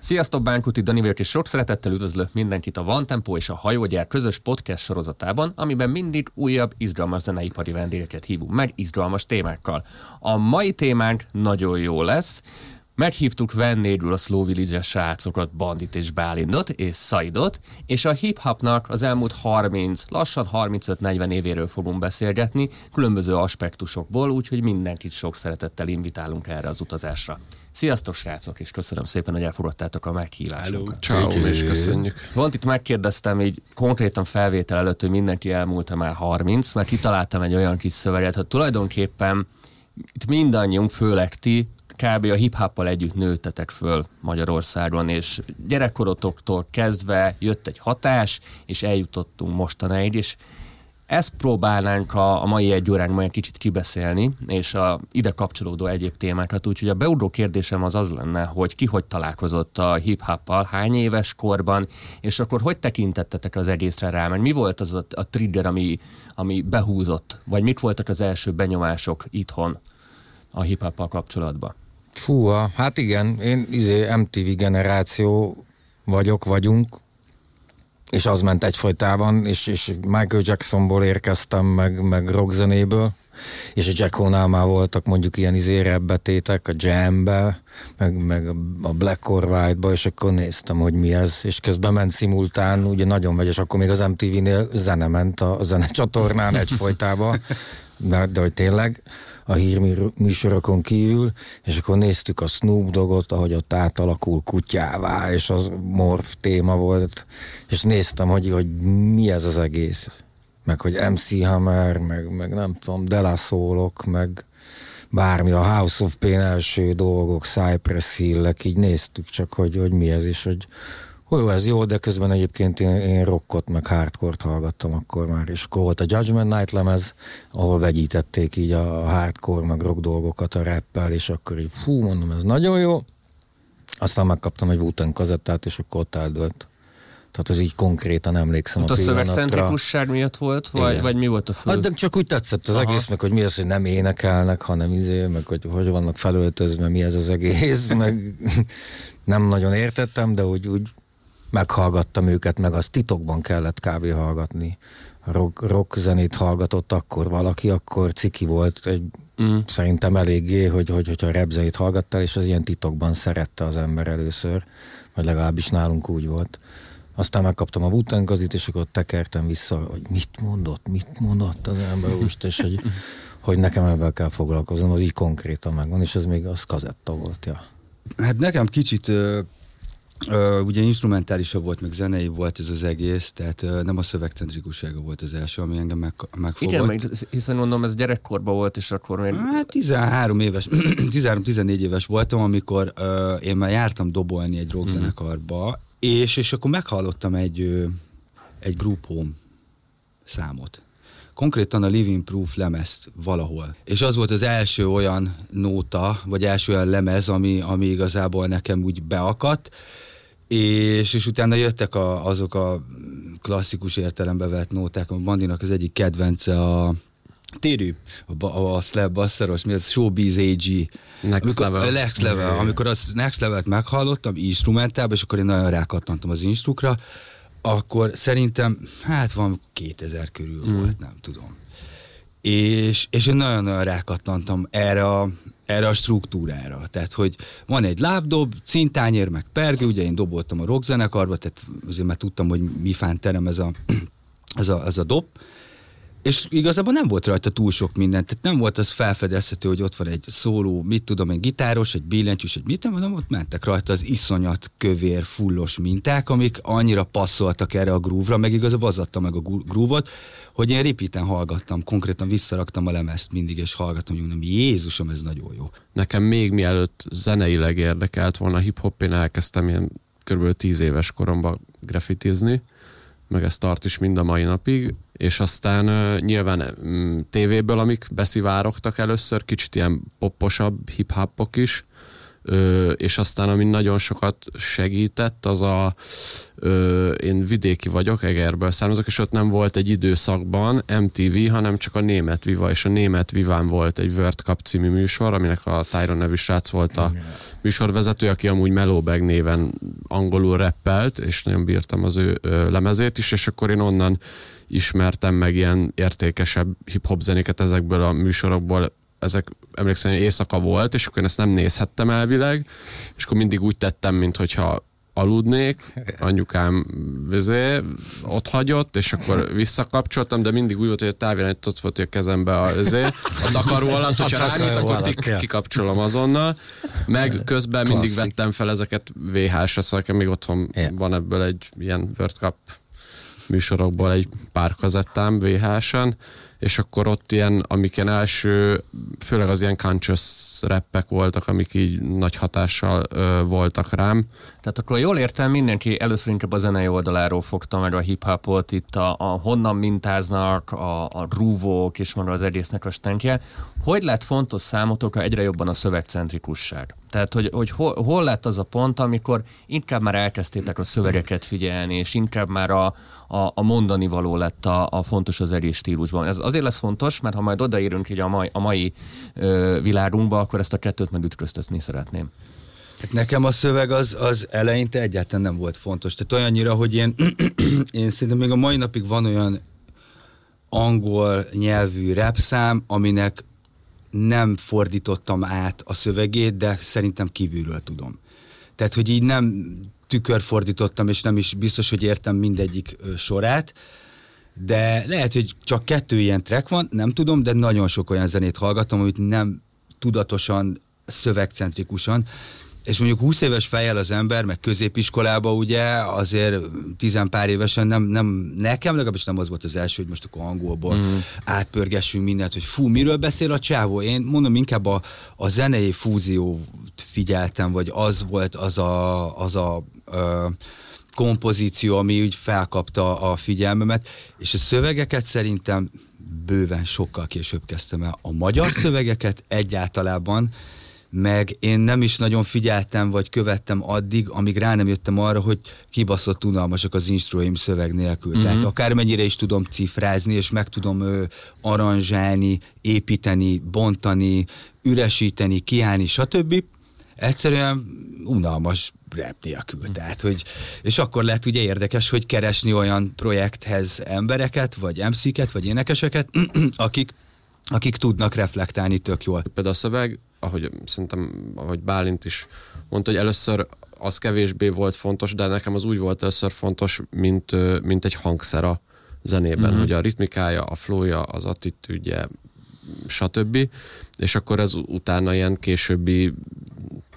Sziasztok, Bánkuti Dani vagyok, és sok szeretettel üdvözlök mindenkit a Van Tempo és a Hajógyár közös podcast sorozatában, amiben mindig újabb, izgalmas zeneipari vendégeket hívunk meg, izgalmas témákkal. A mai témánk nagyon jó lesz, Meghívtuk vendégül a Slow village srácokat, Bandit és Bálindot és Saidot, és a hip-hopnak az elmúlt 30, lassan 35-40 évéről fogunk beszélgetni, különböző aspektusokból, úgyhogy mindenkit sok szeretettel invitálunk erre az utazásra. Sziasztok srácok, és köszönöm szépen, hogy elfogadtátok a meghívásunkat. Ciao, és köszönjük. Pont itt megkérdeztem így konkrétan felvétel előtt, hogy mindenki elmúlta már 30, mert kitaláltam egy olyan kis szöveget, hogy tulajdonképpen itt mindannyiunk, főleg ti, kb. a hip-hoppal együtt nőttetek föl Magyarországon, és gyerekkorotoktól kezdve jött egy hatás, és eljutottunk mostanáig, és ezt próbálnánk a, a mai egy óránkban egy kicsit kibeszélni, és a ide kapcsolódó egyéb témákat, úgyhogy a beugró kérdésem az az lenne, hogy ki hogy találkozott a hip-hoppal, hány éves korban, és akkor hogy tekintettetek az egészre rá, mert mi volt az a, a trigger, ami, ami behúzott, vagy mik voltak az első benyomások itthon a hip-hoppal kapcsolatban? Fú, hát igen, én izé MTV generáció vagyok, vagyunk, és az ment egyfolytában, és, és Michael Jacksonból érkeztem, meg, meg rockzenéből, és a Jack Honál már voltak mondjuk ilyen izére betétek, a Jambe, meg, meg a Black or White-ba, és akkor néztem, hogy mi ez, és közben ment szimultán, ugye nagyon vegyes, akkor még az MTV-nél zene ment a zenecsatornán egyfolytában, de, de hogy tényleg, a hírműsorokon kívül, és akkor néztük a Snoop Dogot, ahogy ott átalakul kutyává, és az morf téma volt, és néztem, hogy, hogy mi ez az egész. Meg hogy MC Hammer, meg, meg nem tudom, Dela Szólok, meg bármi, a House of Pain első dolgok, Cypress hill így néztük csak, hogy, hogy mi ez, és hogy, jó, ez jó, de közben egyébként én, én rockot meg hardcore-t hallgattam akkor már, és akkor volt a Judgment Night lemez, ahol vegyítették így a hardcore meg rock dolgokat a rappel, és akkor így fú, mondom, ez nagyon jó. Aztán megkaptam egy Wooten kazettát, és akkor ott eldőlt. Tehát ez így konkrétan emlékszem ott a, a szövegcentrikusság miatt volt, vagy, vagy mi volt a fő? Hát, de csak úgy tetszett az Aha. egész, meg hogy mi az, hogy nem énekelnek, hanem izé, meg hogy hogy vannak felöltözve, mi ez az egész, meg nem nagyon értettem, de úgy, úgy meghallgattam őket, meg az titokban kellett kb. hallgatni. Rock, rock zenét hallgatott akkor valaki, akkor ciki volt, egy, mm. szerintem eléggé, hogy, hogy, hogyha rap zenét hallgattál, és az ilyen titokban szerette az ember először, vagy legalábbis nálunk úgy volt. Aztán megkaptam a Wu és akkor tekertem vissza, hogy mit mondott, mit mondott az ember most, és hogy, hogy nekem ebben kell foglalkoznom, az így konkrétan megvan, és ez még az kazetta volt, ja. Hát nekem kicsit Uh, ugye instrumentálisabb volt, meg zenei volt ez az egész, tehát uh, nem a szövegcentrikussága volt az első, ami engem meg, megfogott. Igen, meg, hiszen mondom, ez gyerekkorban volt, és akkor még... Hát 13 éves, 13-14 éves voltam, amikor uh, én már jártam dobolni egy rockzenekarba, hmm. és, és akkor meghallottam egy, egy group home számot konkrétan a Living Proof lemezt valahol. És az volt az első olyan nóta, vagy első olyan lemez, ami, ami igazából nekem úgy beakadt, és, és utána jöttek a, azok a klasszikus értelembe vett nóták, a Bandinak az egyik kedvence a térű, a, a, a slab basszeros, mi az Showbiz AG. Next amikor, level. Next level. Yeah. Amikor az Next level-t meghallottam instrumentálba, és akkor én nagyon rákattantam az instrukra, akkor szerintem, hát van 2000 körül mm. volt, nem tudom. És, és én nagyon-nagyon rákattantam erre a, erre a struktúrára. Tehát, hogy van egy lábdob, cintányér, meg pergő, ugye én doboltam a rockzenekarba, tehát azért már tudtam, hogy mi fán terem ez a, ez a, ez a dob, és igazából nem volt rajta túl sok minden, tehát nem volt az felfedezhető, hogy ott van egy szóló, mit tudom, egy gitáros, egy billentyűs, egy mit hanem ott mentek rajta az iszonyat kövér, fullos minták, amik annyira passzoltak erre a grúvra, meg igazából az adta meg a grúvot, hogy én ripíten hallgattam, konkrétan visszaraktam a lemezt mindig, és hallgattam, hogy mondom, Jézusom, ez nagyon jó. Nekem még mielőtt zeneileg érdekelt volna hip-hop, én elkezdtem ilyen kb. 10 éves koromban grafitizni, meg ez tart is mind a mai napig, és aztán uh, nyilván um, tévéből, amik beszivárogtak először, kicsit ilyen popposabb hip-hopok is, Ö, és aztán ami nagyon sokat segített, az a ö, én vidéki vagyok, Egerből származok, és ott nem volt egy időszakban MTV, hanem csak a német Viva, és a német Viván volt egy World Cup című műsor, aminek a Tyron nevű srác volt a műsorvezető, aki amúgy Mellowbag néven angolul reppelt, és nagyon bírtam az ő ö, lemezét is, és akkor én onnan ismertem meg ilyen értékesebb hip-hop zenéket ezekből a műsorokból, ezek emlékszem, hogy éjszaka volt, és akkor én ezt nem nézhettem elvileg, és akkor mindig úgy tettem, mintha aludnék, anyukám vizé, ott hagyott, és akkor visszakapcsoltam, de mindig úgy volt, hogy a távirányít ott volt, hogy a kezembe a, vizé, a takaró alatt, hogyha rányít, akkor tik, kikapcsolom azonnal, meg közben mindig vettem fel ezeket VHS-re, szóval még otthon van ebből egy ilyen World Cup műsorokból egy pár kazettám VHS-en, és akkor ott ilyen, amik ilyen első, főleg az ilyen conscious rappek voltak, amik így nagy hatással ö, voltak rám. Tehát akkor jól értem, mindenki először inkább a zenei oldaláról fogta meg a hip-hopot, itt a, a honnan mintáznak, a, a rúvók és maga az egésznek a stenkje. Hogy lett fontos számotokra egyre jobban a szövegcentrikusság? Tehát, hogy, hogy hol, hol lett az a pont, amikor inkább már elkezdtétek a szövegeket figyelni, és inkább már a, a, a mondani való lett a, a fontos az egész stílusban. Ez azért lesz fontos, mert ha majd odaérünk így a mai, a mai ö, világunkba, akkor ezt a kettőt megütköztetni szeretném. Hát nekem a szöveg az, az eleinte egyáltalán nem volt fontos. Tehát olyannyira, hogy én, én szerintem még a mai napig van olyan angol nyelvű repszám, aminek nem fordítottam át a szövegét, de szerintem kívülről tudom. Tehát, hogy így nem tükörfordítottam, és nem is biztos, hogy értem mindegyik sorát, de lehet, hogy csak kettő ilyen track van, nem tudom, de nagyon sok olyan zenét hallgatom, amit nem tudatosan, szövegcentrikusan, és mondjuk 20 éves fejjel az ember, meg középiskolába ugye azért tizen pár évesen nem, nem nekem legalábbis nem az volt az első, hogy most akkor angolból mm. átpörgessünk mindent, hogy fú, miről beszél a csávó? Én mondom inkább a, a zenei fúzió figyeltem, vagy az volt az a, az a ö, kompozíció, ami úgy felkapta a figyelmemet, és a szövegeket szerintem bőven sokkal később kezdtem el. A magyar szövegeket egyáltalában meg én nem is nagyon figyeltem, vagy követtem addig, amíg rá nem jöttem arra, hogy kibaszott unalmasak az instruim szöveg nélkül. Mm-hmm. Tehát akármennyire is tudom cifrázni, és meg tudom ö, aranzsálni, építeni, bontani, üresíteni, kiállni, stb. Egyszerűen unalmas rap nélkül. Tehát, hogy, és akkor lehet ugye érdekes, hogy keresni olyan projekthez embereket, vagy MC-ket, vagy énekeseket, akik akik tudnak reflektálni tök jól. Például a szöveg ahogy szerintem, ahogy Bálint is mondta, hogy először az kevésbé volt fontos, de nekem az úgy volt először fontos, mint, mint egy hangszer a zenében, mm-hmm. hogy a ritmikája, a flója, az attitűdje, stb. És akkor ez utána ilyen későbbi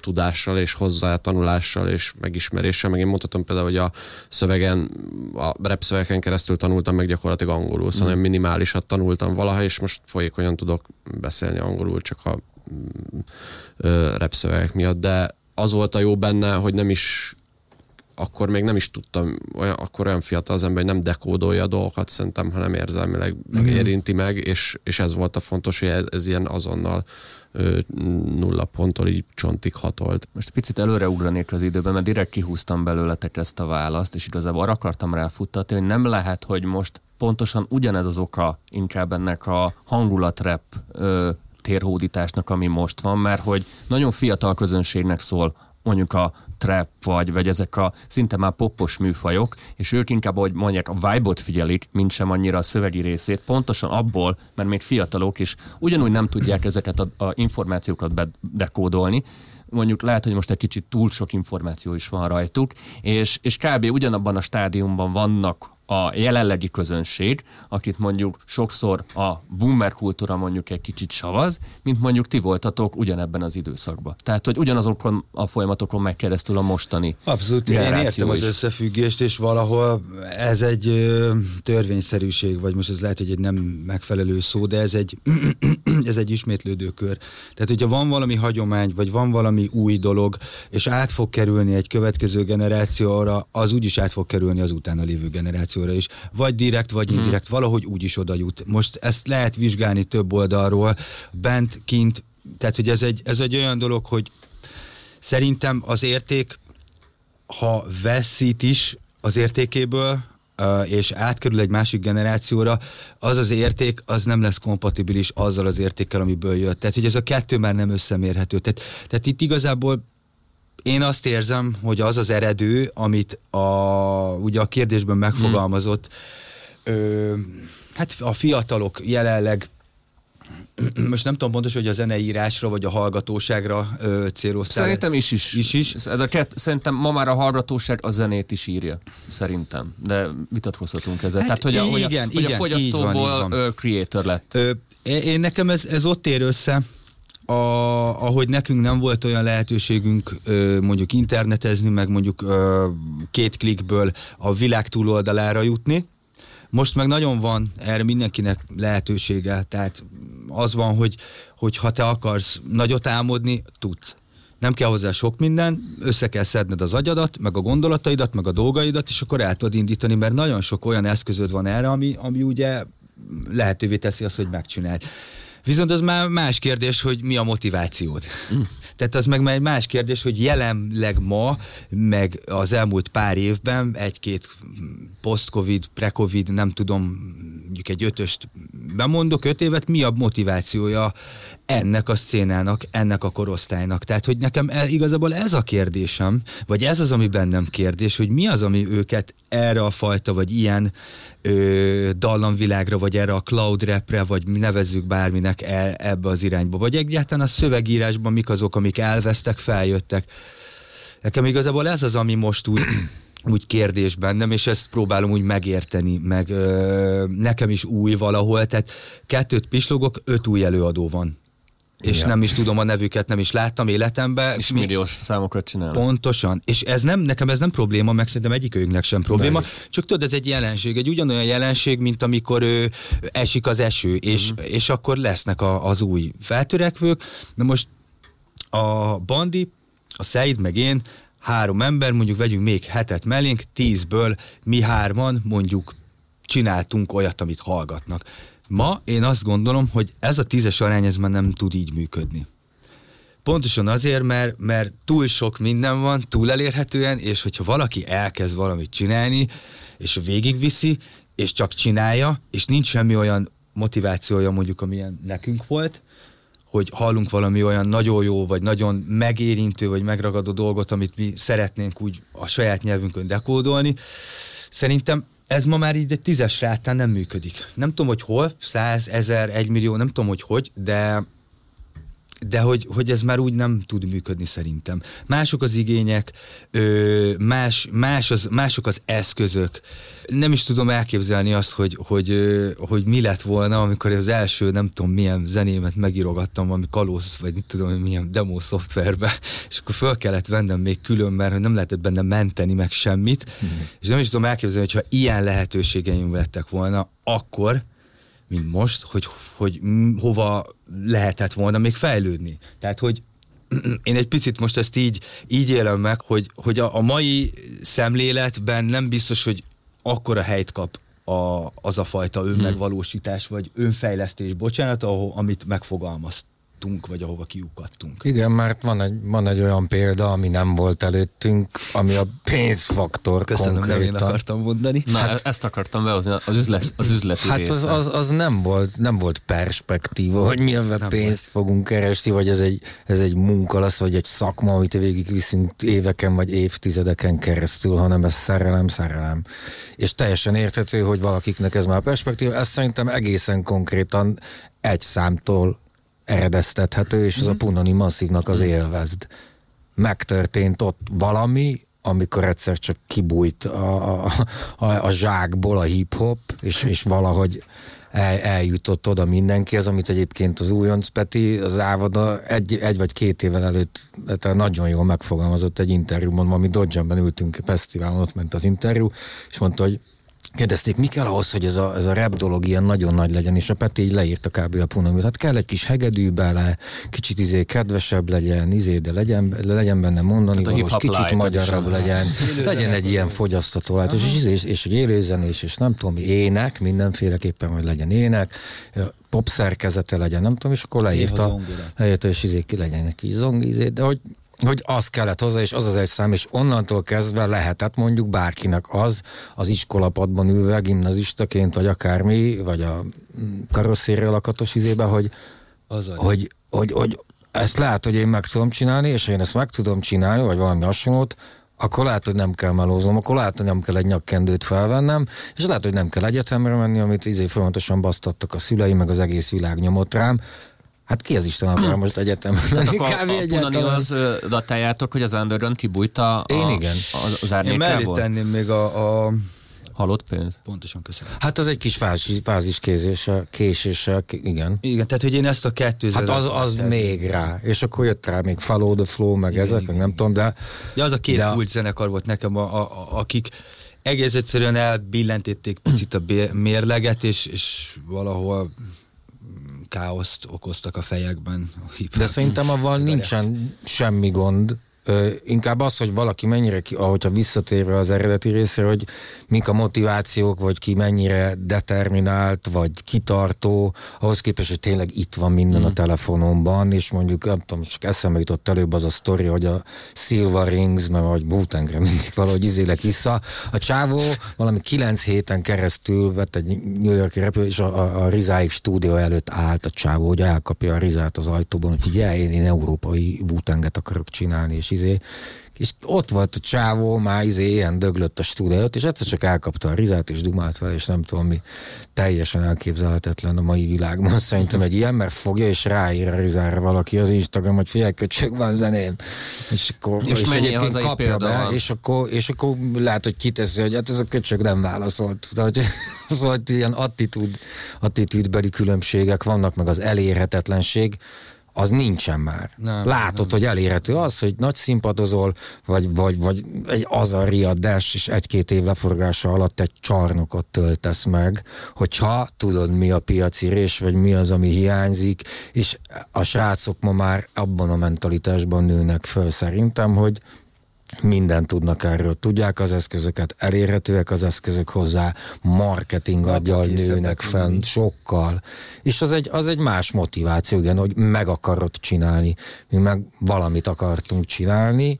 tudással és hozzátanulással és megismeréssel, meg én mondhatom például, hogy a szövegen, a rap szövegen keresztül tanultam meg gyakorlatilag angolul, szóval mm. minimálisat tanultam valaha, és most folyékonyan tudok beszélni angolul, csak a repszövegek miatt, de az volt a jó benne, hogy nem is akkor még nem is tudtam, olyan, akkor olyan fiatal az ember, hogy nem dekódolja a dolgokat szerintem, hanem érzelmileg mm. érinti meg, és, és ez volt a fontos, hogy ez, ez ilyen azonnal ö, nulla ponttól így csontig hatolt. Most picit előre ugranék az időben, mert direkt kihúztam belőletek ezt a választ, és igazából arra akartam ráfuttatni, hogy nem lehet, hogy most pontosan ugyanez az oka inkább ennek a hangulatrep térhódításnak, ami most van, mert hogy nagyon fiatal közönségnek szól mondjuk a trap, vagy, vagy ezek a szinte már poppos műfajok, és ők inkább, hogy mondják, a vibe-ot figyelik, mint sem annyira a szövegi részét, pontosan abból, mert még fiatalok, és ugyanúgy nem tudják ezeket a, a információkat bedekódolni, mondjuk lehet, hogy most egy kicsit túl sok információ is van rajtuk, és, és kb. ugyanabban a stádiumban vannak a jelenlegi közönség, akit mondjuk sokszor a boomer kultúra mondjuk egy kicsit savaz, mint mondjuk ti voltatok ugyanebben az időszakban. Tehát, hogy ugyanazokon a folyamatokon meg keresztül a mostani Abszolút, én értem az összefüggést, és valahol ez egy törvényszerűség, vagy most ez lehet, hogy egy nem megfelelő szó, de ez egy, ez egy ismétlődő kör. Tehát, hogyha van valami hagyomány, vagy van valami új dolog, és át fog kerülni egy következő generációra, az úgyis át fog kerülni az utána lévő generáció generációra is, vagy direkt, vagy mhm. indirekt, hmm. valahogy úgy is oda jut. Most ezt lehet vizsgálni több oldalról, bent, kint, tehát hogy ez egy, ez egy olyan dolog, hogy Szerintem az érték, ha veszít is az értékéből, és átkerül egy másik generációra, az az érték, az nem lesz kompatibilis azzal az értékkel, amiből jött. Tehát, hogy ez a kettő már nem összemérhető. Tehát, tehát itt igazából én azt érzem, hogy az az eredő, amit a, ugye a kérdésben megfogalmazott, hmm. ö, hát a fiatalok jelenleg most nem tudom pontosan, hogy a zeneírásra vagy a hallgatóságra ö, céloztál. Szerintem is is. is, is. Ez a kett, szerintem ma már a hallgatóság a zenét is írja. Szerintem. De vitatkozhatunk ezzel. Hát Tehát, hogy a, igen, hogy a, igen, hogy a fogyasztóból így van, így van. creator lett. Ö, én nekem ez, ez ott ér össze, a, ahogy nekünk nem volt olyan lehetőségünk ö, mondjuk internetezni, meg mondjuk ö, két klikből a világ túloldalára jutni, most meg nagyon van erre mindenkinek lehetősége, tehát az van, hogy, hogy ha te akarsz nagyot álmodni, tudsz. Nem kell hozzá sok minden, össze kell szedned az agyadat, meg a gondolataidat, meg a dolgaidat, és akkor el tudod indítani, mert nagyon sok olyan eszközöd van erre, ami, ami ugye lehetővé teszi azt, hogy megcsináld. Viszont az már más kérdés, hogy mi a motivációd. Mm. Tehát az meg már egy más kérdés, hogy jelenleg ma, meg az elmúlt pár évben egy-két post-covid, pre-covid, nem tudom, mondjuk egy ötöst bemondok, öt évet, mi a motivációja ennek a szcénának, ennek a korosztálynak. Tehát, hogy nekem el, igazából ez a kérdésem, vagy ez az, ami bennem kérdés, hogy mi az, ami őket erre a fajta, vagy ilyen ö, dallamvilágra, vagy erre a cloud rapre, vagy nevezzük bárminek el, ebbe az irányba, vagy egyáltalán a szövegírásban mik azok, amik elvesztek, feljöttek. Nekem igazából ez az, ami most úgy úgy kérdés bennem, és ezt próbálom úgy megérteni, meg ö, nekem is új valahol, tehát kettőt pislogok, öt új előadó van. És ja. nem is tudom a nevüket, nem is láttam életemben. És milliós számokat csinálnak. Pontosan. És ez nem, nekem ez nem probléma, meg szerintem egyikőnknek sem probléma. De Csak tudod, ez egy jelenség, egy ugyanolyan jelenség, mint amikor ő, esik az eső, és, mm. és akkor lesznek a, az új feltörekvők. Na most a Bandi, a Szeid meg én három ember, mondjuk vegyünk még hetet mellénk, tízből mi hárman mondjuk csináltunk olyat, amit hallgatnak. Ma én azt gondolom, hogy ez a tízes arány ez már nem tud így működni. Pontosan azért, mert, mert túl sok minden van, túl elérhetően, és hogyha valaki elkezd valamit csinálni, és végigviszi, és csak csinálja, és nincs semmi olyan motivációja mondjuk, amilyen nekünk volt, hogy hallunk valami olyan nagyon jó, vagy nagyon megérintő, vagy megragadó dolgot, amit mi szeretnénk úgy a saját nyelvünkön dekódolni. Szerintem ez ma már így egy tízes rátán nem működik. Nem tudom, hogy hol, száz, ezer, egy millió, nem tudom, hogy hogy, de de hogy, hogy ez már úgy nem tud működni szerintem. Mások az igények, más, más az, mások az eszközök. Nem is tudom elképzelni azt, hogy, hogy, hogy mi lett volna, amikor az első nem tudom milyen zenémet megírogattam valami kalóz, vagy nem tudom milyen demo szoftverbe, és akkor föl kellett vennem még külön, mert nem lehetett benne menteni meg semmit, mm. és nem is tudom elképzelni, hogyha ilyen lehetőségeim lettek volna, akkor mint most, hogy, hogy hova lehetett volna még fejlődni. Tehát, hogy én egy picit most ezt így, így élem meg, hogy, hogy a, a mai szemléletben nem biztos, hogy akkora helyt kap a, az a fajta önmegvalósítás, vagy önfejlesztés, bocsánat, ahol, amit megfogalmazt kiukadtunk, vagy ahova kiukadtunk. Igen, mert van egy, van egy olyan példa, ami nem volt előttünk, ami a pénzfaktor Köszönöm, konkrétan. nem én akartam mondani. Na, hát, ezt akartam behozni, az, üzlet, az üzleti Hát az, az, az, nem, volt, nem volt perspektíva, hogy mi a pénzt fogunk keresni, vagy ez egy, ez egy munka lesz, vagy egy szakma, amit végigviszünk éveken vagy évtizedeken keresztül, hanem ez szerelem, szerelem. És teljesen érthető, hogy valakiknek ez már perspektíva, ez szerintem egészen konkrétan egy számtól eredeztethető, és ez a mhm. Punani Masszívnak az élvezd. Megtörtént ott valami, amikor egyszer csak kibújt a, a, a, a zsákból a hip-hop, és, és valahogy el, eljutott oda mindenkihez, amit egyébként az újonc Peti, az Ávada egy, egy vagy két évvel előtt tehát nagyon jól megfogalmazott egy interjúban, ami Dodge-ben ültünk a fesztiválon, ott ment az interjú, és mondta, hogy Kérdezték, mi kell ahhoz, hogy ez a, ez a rap dolog ilyen nagyon nagy legyen, és a Peti így leírta kb. a punamit. Hát kell egy kis hegedű bele, kicsit izé kedvesebb legyen, izé, de legyen, legyen benne mondani valós, kicsit magyarabb legyen, legyen egy ilyen fogyasztató lehet, és, és, és, és hogy élőzenés, és nem tudom, ének, mindenféleképpen, hogy legyen ének, pop szerkezete legyen, nem tudom, és akkor leírta, leírta és izé ki legyen egy kis zong, izé, de hogy hogy az kellett hozzá, és az az egy szám, és onnantól kezdve lehetett mondjuk bárkinek az, az iskolapadban ülve, gimnazistaként, vagy akármi, vagy a karosszéri lakatos izébe, hogy, Az hogy, hogy, hogy ezt lehet, hogy én meg tudom csinálni, és ha én ezt meg tudom csinálni, vagy valami hasonlót, akkor lehet, hogy nem kell melóznom, akkor lehet, hogy nem kell egy nyakkendőt felvennem, és lehet, hogy nem kell egyetemre menni, amit izé folyamatosan basztattak a szüleim, meg az egész világ nyomott rám. Hát ki az Isten akar most egyetemre menni? Tehát. Punani az ö, datáljátok, hogy az Underön kibújta a, Én igen. az, az Én mellé tenném még a, a Halott pénz? pontosan köszönöm. Hát az egy kis fázis, fáziskézéssel, késéssel, k- igen. Igen, tehát hogy én ezt a kettőt... Hát az, az még rá. És akkor jött rá még Follow the Flow, meg Igen, ezek, igen, meg nem tudom, de Ja, az a két De- zenekar volt nekem, a, a, a, akik egész egyszerűen elbillentették picit a mérleget, és, és valahol káoszt okoztak a fejekben. a De szerintem avval nincsen semmi gond. Ö, inkább az, hogy valaki mennyire, ahogyha visszatérve az eredeti részre, hogy mik a motivációk, vagy ki mennyire determinált, vagy kitartó, ahhoz képest, hogy tényleg itt van minden a telefonomban, és mondjuk, nem tudom, csak eszembe jutott előbb az a sztori, hogy a Silver Rings, mert vagy Butengre mindig valahogy izélek vissza. A csávó valami kilenc héten keresztül vett egy New Yorki repülő, és a, a, a Rizáik stúdió előtt állt a csávó, hogy elkapja a Rizát az ajtóban, hogy figyelj, én, én európai Wutenget akarok csinálni, és izé, és ott volt a csávó, már izé ilyen döglött a stúdió előtt, és egyszer csak elkapta a rizát, és dumált vele, és nem tudom mi, teljesen elképzelhetetlen a mai világban. Szerintem egy ilyen, mert fogja, és ráír a rizára valaki az Instagram, hogy figyelj, köcsög, van zeném. És akkor És mennyi egyébként kapja be, és akkor, és akkor lehet, hogy kiteszi, hogy hát ez a köcsög nem válaszolt. De hogy, szóval hogy ilyen attitűd, attitűdbeli különbségek vannak, meg az elérhetetlenség, az nincsen már. Nem, Látod, nem. hogy elérhető az, hogy nagy színpadozol, vagy, vagy, vagy egy az a riadás, és egy-két év leforgása alatt egy csarnokot töltesz meg, hogyha tudod, mi a piaci rés, vagy mi az, ami hiányzik, és a srácok ma már abban a mentalitásban nőnek föl szerintem, hogy mindent tudnak erről, tudják az eszközöket, elérhetőek az eszközök hozzá, marketing aggyal készebbek nőnek fenn, sokkal. És az egy, az egy más motiváció, igen, hogy meg akarod csinálni. Mi meg valamit akartunk csinálni,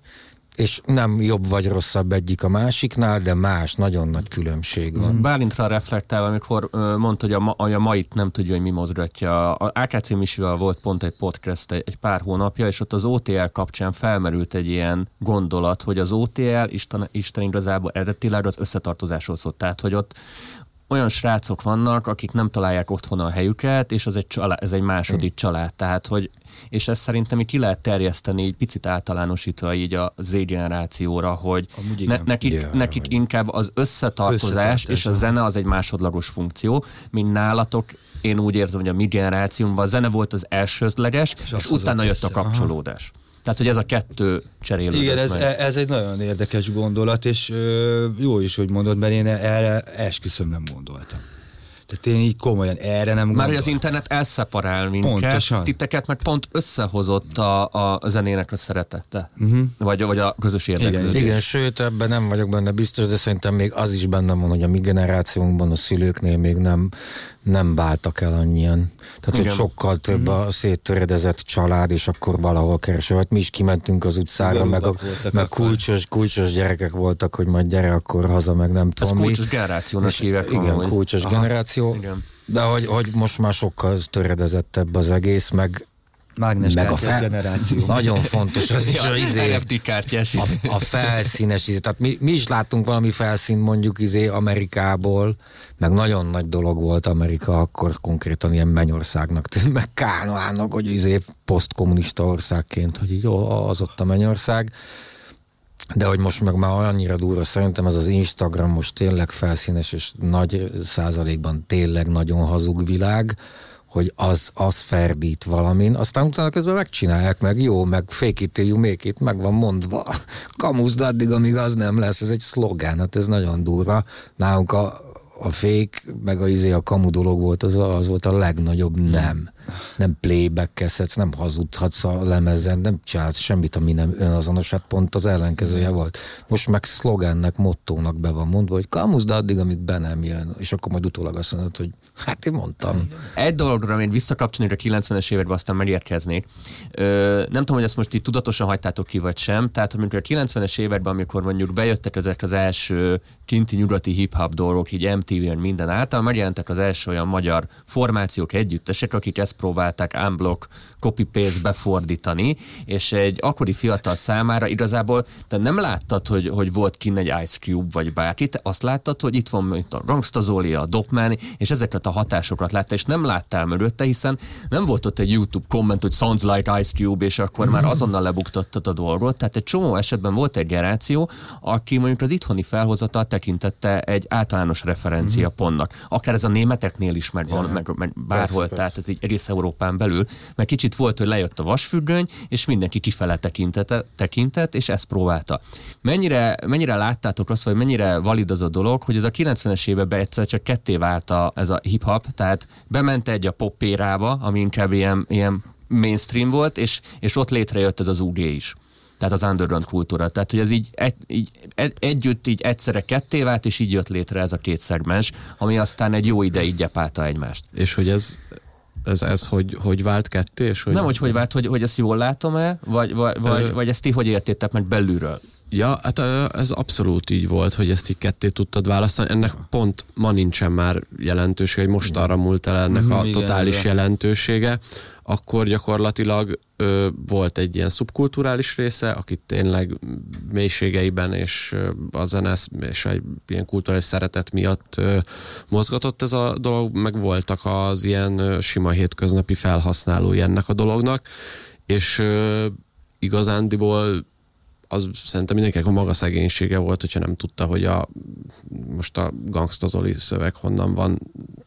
és nem jobb vagy rosszabb egyik a másiknál, de más, nagyon nagy különbség van. Bálintra reflektálva, amikor mondta, hogy a, ma, a mait nem tudja, hogy mi mozgatja. A AKC Misivel volt pont egy podcast egy, egy pár hónapja, és ott az OTL kapcsán felmerült egy ilyen gondolat, hogy az OTL Isten, Isten igazából eredetileg az összetartozásról szólt. Tehát, hogy ott olyan srácok vannak, akik nem találják otthon a helyüket, és az egy család, ez egy második család. Tehát, hogy és ezt szerintem így ki lehet terjeszteni, így picit általánosítva így a Z generációra, hogy Amúgy ne, nekik, Ja, nekik hogy- inkább az összetartozás, és a zene az egy másodlagos funkció, mint nálatok én úgy érzem, hogy a mi generációnkban a zene volt az elsődleges, és, És utána jött a össze, aha. kapcsolódás. Tehát, hogy ez a kettő cserélődött Igen, ez, meg. ez egy nagyon érdekes gondolat, és ö, jó is, hogy mondod, mert én erre esküszöm nem gondoltam. Tehát én így komolyan erre nem Már hogy az internet elszeparál minket, Pontosan. titeket meg pont összehozott a, a zenének a szeretete. Uh-huh. Vagy, vagy a közös érdeklődés. Igen, Igen, sőt, ebben nem vagyok benne biztos, de szerintem még az is bennem van, hogy a mi generációnkban a szülőknél még nem, nem váltak el annyian. Tehát, hogy Igen. sokkal több a széttöredezett család, és akkor valahol kereső. Hát mi is kimentünk az utcára, meg, a, meg kulcsos, kulcsos gyerekek voltak, hogy majd gyere akkor haza, meg nem Ez tudom mi. kulcsos generációnak hívják. Igen, amúgy. kulcsos Aha. generáció. Igen. De hogy, hogy most már sokkal töredezettebb az egész, meg Mágnes meg a fel... generáció. Nagyon fontos az is, izé, NFT kártyás. a, a felszínes izé. Tehát mi, mi is láttunk valami felszín mondjuk izé Amerikából, meg nagyon nagy dolog volt Amerika, akkor konkrétan ilyen mennyországnak tűnt, meg Kánoának, hogy izé posztkommunista országként, hogy így ó, az ott a mennyország. De hogy most meg már annyira durva, szerintem ez az Instagram most tényleg felszínes, és nagy százalékban tényleg nagyon hazug világ, hogy az, az ferdít valamin, aztán utána közben megcsinálják meg, jó, meg fake it you make it, meg van mondva. Kamuszd addig, amíg az nem lesz, ez egy szlogán, hát ez nagyon durva. Nálunk a, a fake, meg a, izé, a kamu dolog volt, az, az volt a legnagyobb nem. Nem playback nem hazudhatsz a lemezen, nem csinálsz semmit, ami nem önazonos, hát pont az ellenkezője volt. Most meg szlogennek, mottónak be van mondva, hogy kamusz, de addig, amíg be nem jön, és akkor majd utólag azt mondod, hogy hát én mondtam. Egy dologra én visszakapcsolni, hogy a 90-es években aztán megérkeznék. Ö, nem tudom, hogy ezt most itt tudatosan hagytátok ki, vagy sem. Tehát, amikor a 90-es években, amikor mondjuk bejöttek ezek az első kinti nyugati hip-hop dolgok, így MTV-en minden által, megjelentek az első olyan magyar formációk, együttesek, akik ezt próbálták unblock, copy-paste befordítani, és egy akkori fiatal számára igazából te nem láttad, hogy, hogy volt kinn egy Ice Cube vagy bárki, te azt láttad, hogy itt van mint a Gangsta Zoli, a Dopman, és ezeket a hatásokat látta, és nem láttál mögötte, hiszen nem volt ott egy YouTube komment, hogy sounds like Ice Cube, és akkor már azonnal lebuktattad a dolgot. Tehát egy csomó esetben volt egy generáció, aki mondjuk az itthoni felhozatal tekintette egy általános referencia pontnak. Akár ez a németeknél is, meg, ja, meg, meg bárhol, persze, tehát ez így egész Európán belül, mert kicsit volt, hogy lejött a vasfüggöny, és mindenki kifele tekintett, tekintett és ezt próbálta. Mennyire, mennyire láttátok azt, vagy mennyire valid az a dolog, hogy ez a 90-es években egyszer csak ketté vált a, ez a hip-hop, tehát bement egy a popérába, ami inkább ilyen, ilyen mainstream volt, és, és ott létrejött ez az UG is tehát az underground kultúra. Tehát, hogy ez így, egy, így egy, együtt így egyszerre ketté vált, és így jött létre ez a két szegmens, ami aztán egy jó ideig gyepálta egymást. És hogy ez ez, ez hogy, hogy vált ketté? És hogy... Nem, hogy hogy vált, hogy, hogy ezt jól látom-e, vagy, vagy, vagy, vagy ezt ti hogy értétek meg belülről? Ja, hát ez abszolút így volt, hogy ezt így ketté tudtad választani. Ennek pont ma nincsen már jelentősége, hogy most arra múlt el ennek a igen, totális jelentősége. Akkor gyakorlatilag ö, volt egy ilyen szubkulturális része, akit tényleg mélységeiben és a zenesz és egy ilyen kulturális szeretet miatt ö, mozgatott ez a dolog, meg voltak az ilyen sima hétköznapi felhasználói ennek a dolognak, és ö, igazándiból az szerintem mindenkinek a maga szegénysége volt, hogyha nem tudta, hogy a most a Gangsta Zoli szöveg honnan van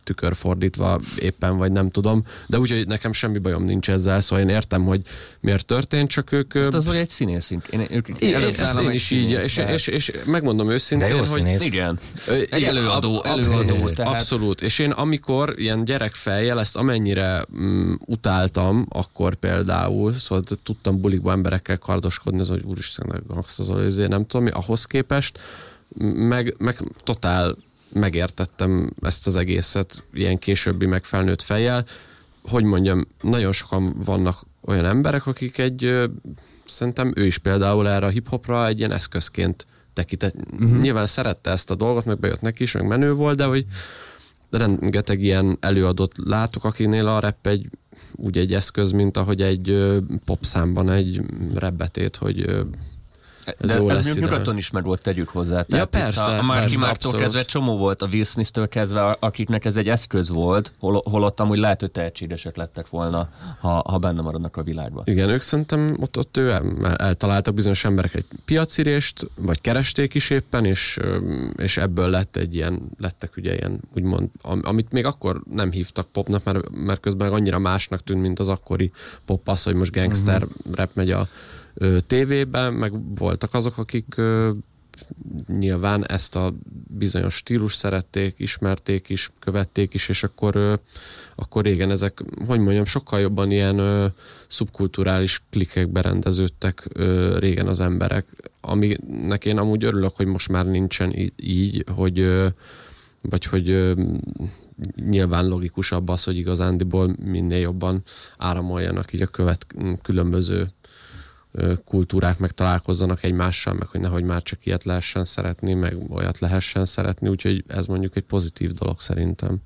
tükörfordítva éppen, vagy nem tudom. De úgyhogy nekem semmi bajom nincs ezzel, szóval én értem, hogy miért történt, csak ők... Hát az, hogy egy színész. Én, ők én, én, én is így, és, és, és, és, megmondom őszintén, De jó hogy... Színész. Igen. Egy előadó, előadó. Tehát... Abszolút. És én amikor ilyen gyerekfejjel ezt amennyire mm, utáltam, akkor például, szóval tudtam bulikba emberekkel kardoskodni, az, hogy úristen, az nem tudom mi, ahhoz képest, meg, meg totál megértettem ezt az egészet ilyen későbbi megfelnőtt fejjel. Hogy mondjam, nagyon sokan vannak olyan emberek, akik egy, szerintem ő is például erre a hiphopra egy ilyen eszközként tekintett. Uh-huh. Nyilván szerette ezt a dolgot, meg bejött neki is, meg menő volt, de hogy rengeteg ilyen előadott látok, akinél a rap egy úgy egy eszköz, mint ahogy egy popszámban egy rebbetét, hogy ez, De ez még nyugaton is meg volt, tegyük hozzá. Tehát ja, persze. A, a Marky Marktól kezdve csomó volt, a Will Smith-től kezdve, akiknek ez egy eszköz volt, hol, holott amúgy lehet, hogy tehetségesek lettek volna, ha, ha benne maradnak a világban. Igen, ők szerintem ott, ott ő eltaláltak bizonyos emberek egy piacirést, vagy keresték is éppen, és, és ebből lett egy ilyen, lettek ugye ilyen, úgymond, amit még akkor nem hívtak popnak, mert, mert közben annyira másnak tűnt, mint az akkori pop az, hogy most gangster uh-huh. rap megy a tévében, meg voltak azok, akik nyilván ezt a bizonyos stílus szerették, ismerték is, követték is, és akkor, akkor régen ezek, hogy mondjam, sokkal jobban ilyen szubkulturális klikekbe rendeződtek régen az emberek, aminek én amúgy örülök, hogy most már nincsen így, hogy vagy hogy nyilván logikusabb az, hogy igazándiból minél jobban áramoljanak így a követ különböző kultúrák meg találkozzanak egymással, meg hogy nehogy már csak ilyet lehessen szeretni, meg olyat lehessen szeretni, úgyhogy ez mondjuk egy pozitív dolog szerintem.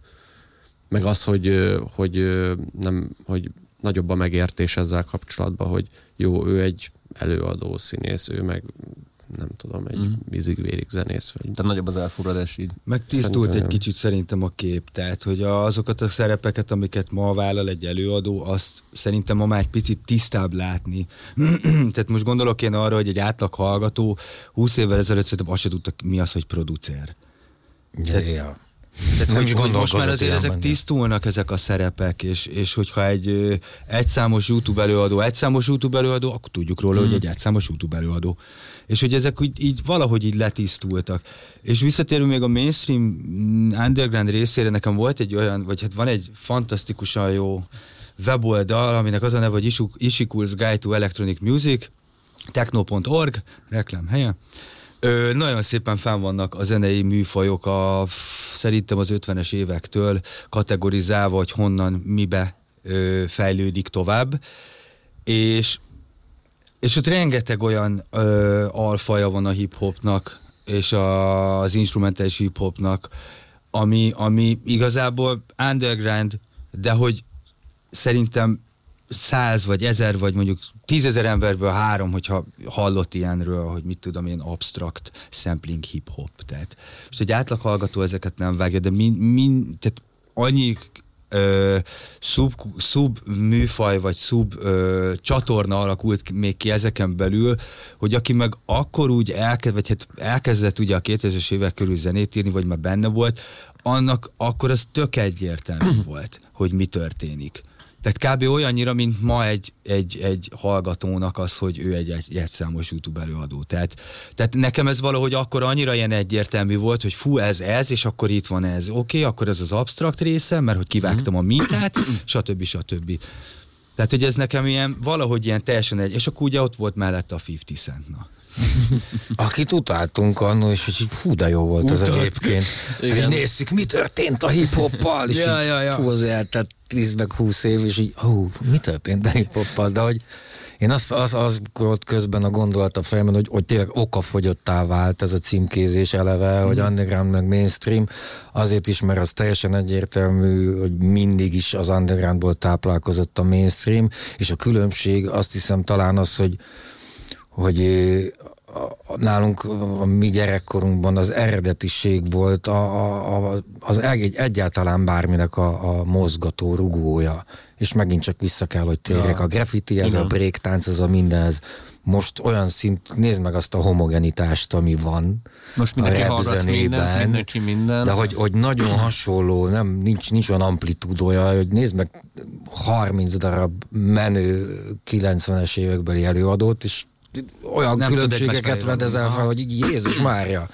Meg az, hogy, hogy nem, hogy nagyobb a megértés ezzel kapcsolatban, hogy jó, ő egy előadó színész, ő meg nem tudom, egy mm. vízig-vérig zenész. Vagy... Tehát nagyobb az elfurradás így. Megtisztult egy kicsit szerintem a kép, tehát hogy azokat a szerepeket, amiket ma vállal egy előadó, azt szerintem ma már egy picit tisztább látni. tehát most gondolok én arra, hogy egy átlag hallgató 20 évvel ezelőtt szerintem azt se tudta, mi az, hogy producer. Tehát, ja. Tehát, nem hogy, hogy most már azért ezek benne. tisztulnak ezek a szerepek, és, és hogyha egy egyszámos YouTube előadó, egyszámos YouTube előadó, akkor tudjuk róla, mm. hogy egy egyszámos YouTube előadó és hogy ezek úgy, így valahogy így letisztultak. És visszatérő még a mainstream underground részére, nekem volt egy olyan, vagy hát van egy fantasztikusan jó weboldal, aminek az a neve, hogy Ishiku's Guide to Electronic Music, techno.org, reklám helye. Ö, nagyon szépen fenn vannak a zenei műfajok a, szerintem az 50-es évektől kategorizálva, hogy honnan mibe ö, fejlődik tovább. És, és ott rengeteg olyan ö, alfaja van a hip-hopnak, és a, az instrumentális hip-hopnak, ami, ami igazából underground, de hogy szerintem száz vagy ezer, vagy mondjuk tízezer emberből három, hogyha hallott ilyenről, hogy mit tudom én, abstrakt sampling hip-hop. Tehát most egy átlag hallgató ezeket nem vágja, de min, min, tehát annyi ö, szub, szub műfaj, vagy szub ö, csatorna alakult még ki ezeken belül, hogy aki meg akkor úgy elkezd, vagy hát elkezdett ugye a 2000-es évek körül zenét írni, vagy már benne volt, annak akkor az tök egyértelmű volt, hogy mi történik. Tehát kb. olyannyira, mint ma egy, egy, egy hallgatónak az, hogy ő egy, egy egyszámos YouTube előadó. Tehát, tehát nekem ez valahogy akkor annyira ilyen egyértelmű volt, hogy fú, ez ez, és akkor itt van ez. Oké, okay, akkor ez az abstrakt része, mert hogy kivágtam a mintát, stb. stb. Tehát, hogy ez nekem ilyen, valahogy ilyen teljesen egy, és akkor ugye ott volt mellette a 50 Cent. Na. Akit utáltunk annól, és hogy fú, de jó volt Utat. az egyébként. Igen. Nézzük, mi történt a hip-hoppal, és ja, így, ja, ja. fú, az eltett 10 meg 20 év, és így, hú, mi történt a hip-hoppal, de hogy én az, az, az volt közben a gondolat a fejemben, hogy, hogy tényleg okafogyottá vált ez a címkézés eleve, mm. hogy underground meg mainstream, azért is, mert az teljesen egyértelmű, hogy mindig is az undergroundból táplálkozott a mainstream, és a különbség azt hiszem talán az, hogy hogy nálunk a mi gyerekkorunkban az eredetiség volt a, a, a, az egy, egyáltalán bárminek a, a mozgató rugója. És megint csak vissza kell, hogy térjek. Ja. A graffiti, ez Igen. a breaktánc, ez a minden, ez most olyan szint, nézd meg azt a homogenitást, ami van most mindenki a hallgat mindent, mindenki minden. De hogy, hogy nagyon hasonló, nem, nincs, nincs olyan amplitúdója, hogy nézd meg 30 darab menő 90-es évekbeli előadót, és olyan nem különbségeket vedezel fel, hogy Jézus Mária.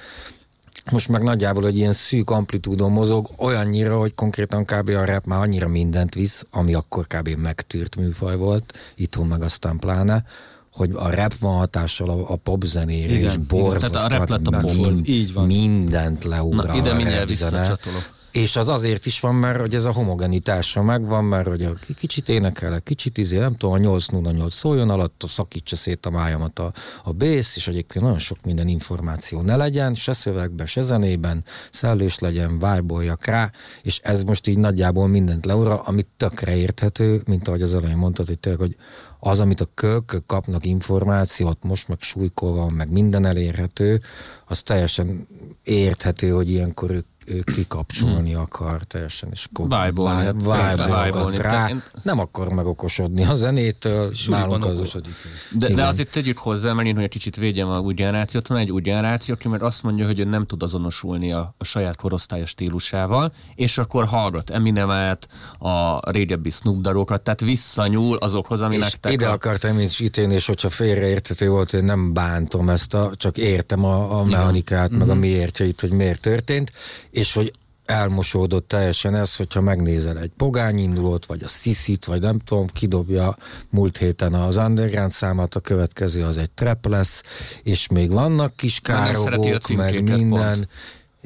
Most meg nagyjából, hogy ilyen szűk amplitúdon mozog, olyannyira, hogy konkrétan kb. a rap már annyira mindent visz, ami akkor kb. megtűrt műfaj volt, itthon meg aztán pláne, hogy a rap van hatással a, a pop zenére, és borzasztat, a rap lett a mind, Így van. mindent leugral Na, ide mindjárt visszacsatolok. És az azért is van, mert hogy ez a homogenitása megvan, mert hogy a kicsit énekel, kicsit izé, nem tudom, a 8 0 8 szóljon alatt, a szakítsa szét a májamat a, a bész, és egyébként nagyon sok minden információ ne legyen, se szövegben, se zenében, szellős legyen, vájboljak rá, és ez most így nagyjából mindent leural, amit tökre érthető, mint ahogy az elején mondtad, hogy tényleg, hogy az, amit a kölkök kapnak információt, most meg súlykolva, meg minden elérhető, az teljesen érthető, hogy ilyenkor ők ő kikapcsolni hmm. akar teljesen, és akkor vájbolni rá. Nem akar megokosodni a zenétől, nálunk az... De, de azért tegyük hozzá, mert hogy egy kicsit védjem a új generációt, van egy új generáció, aki mert azt mondja, hogy ő nem tud azonosulni a, a saját korosztályos stílusával, és akkor hallgat Eminemet, a régebbi Snoop Dogokat, tehát visszanyúl azokhoz, ami nektek... ide a... akartam én is ítélni, és hogyha félreértető volt, én nem bántom ezt, a, csak értem a, a mechanikát, ja. meg a mhm. miértjeit, hogy miért történt, és hogy elmosódott teljesen ez, hogyha megnézel egy pogányindulót, vagy a sziszit, vagy nem tudom, kidobja múlt héten az underground számát, a következő az egy trap lesz, és még vannak kis károgók, meg minden. Pont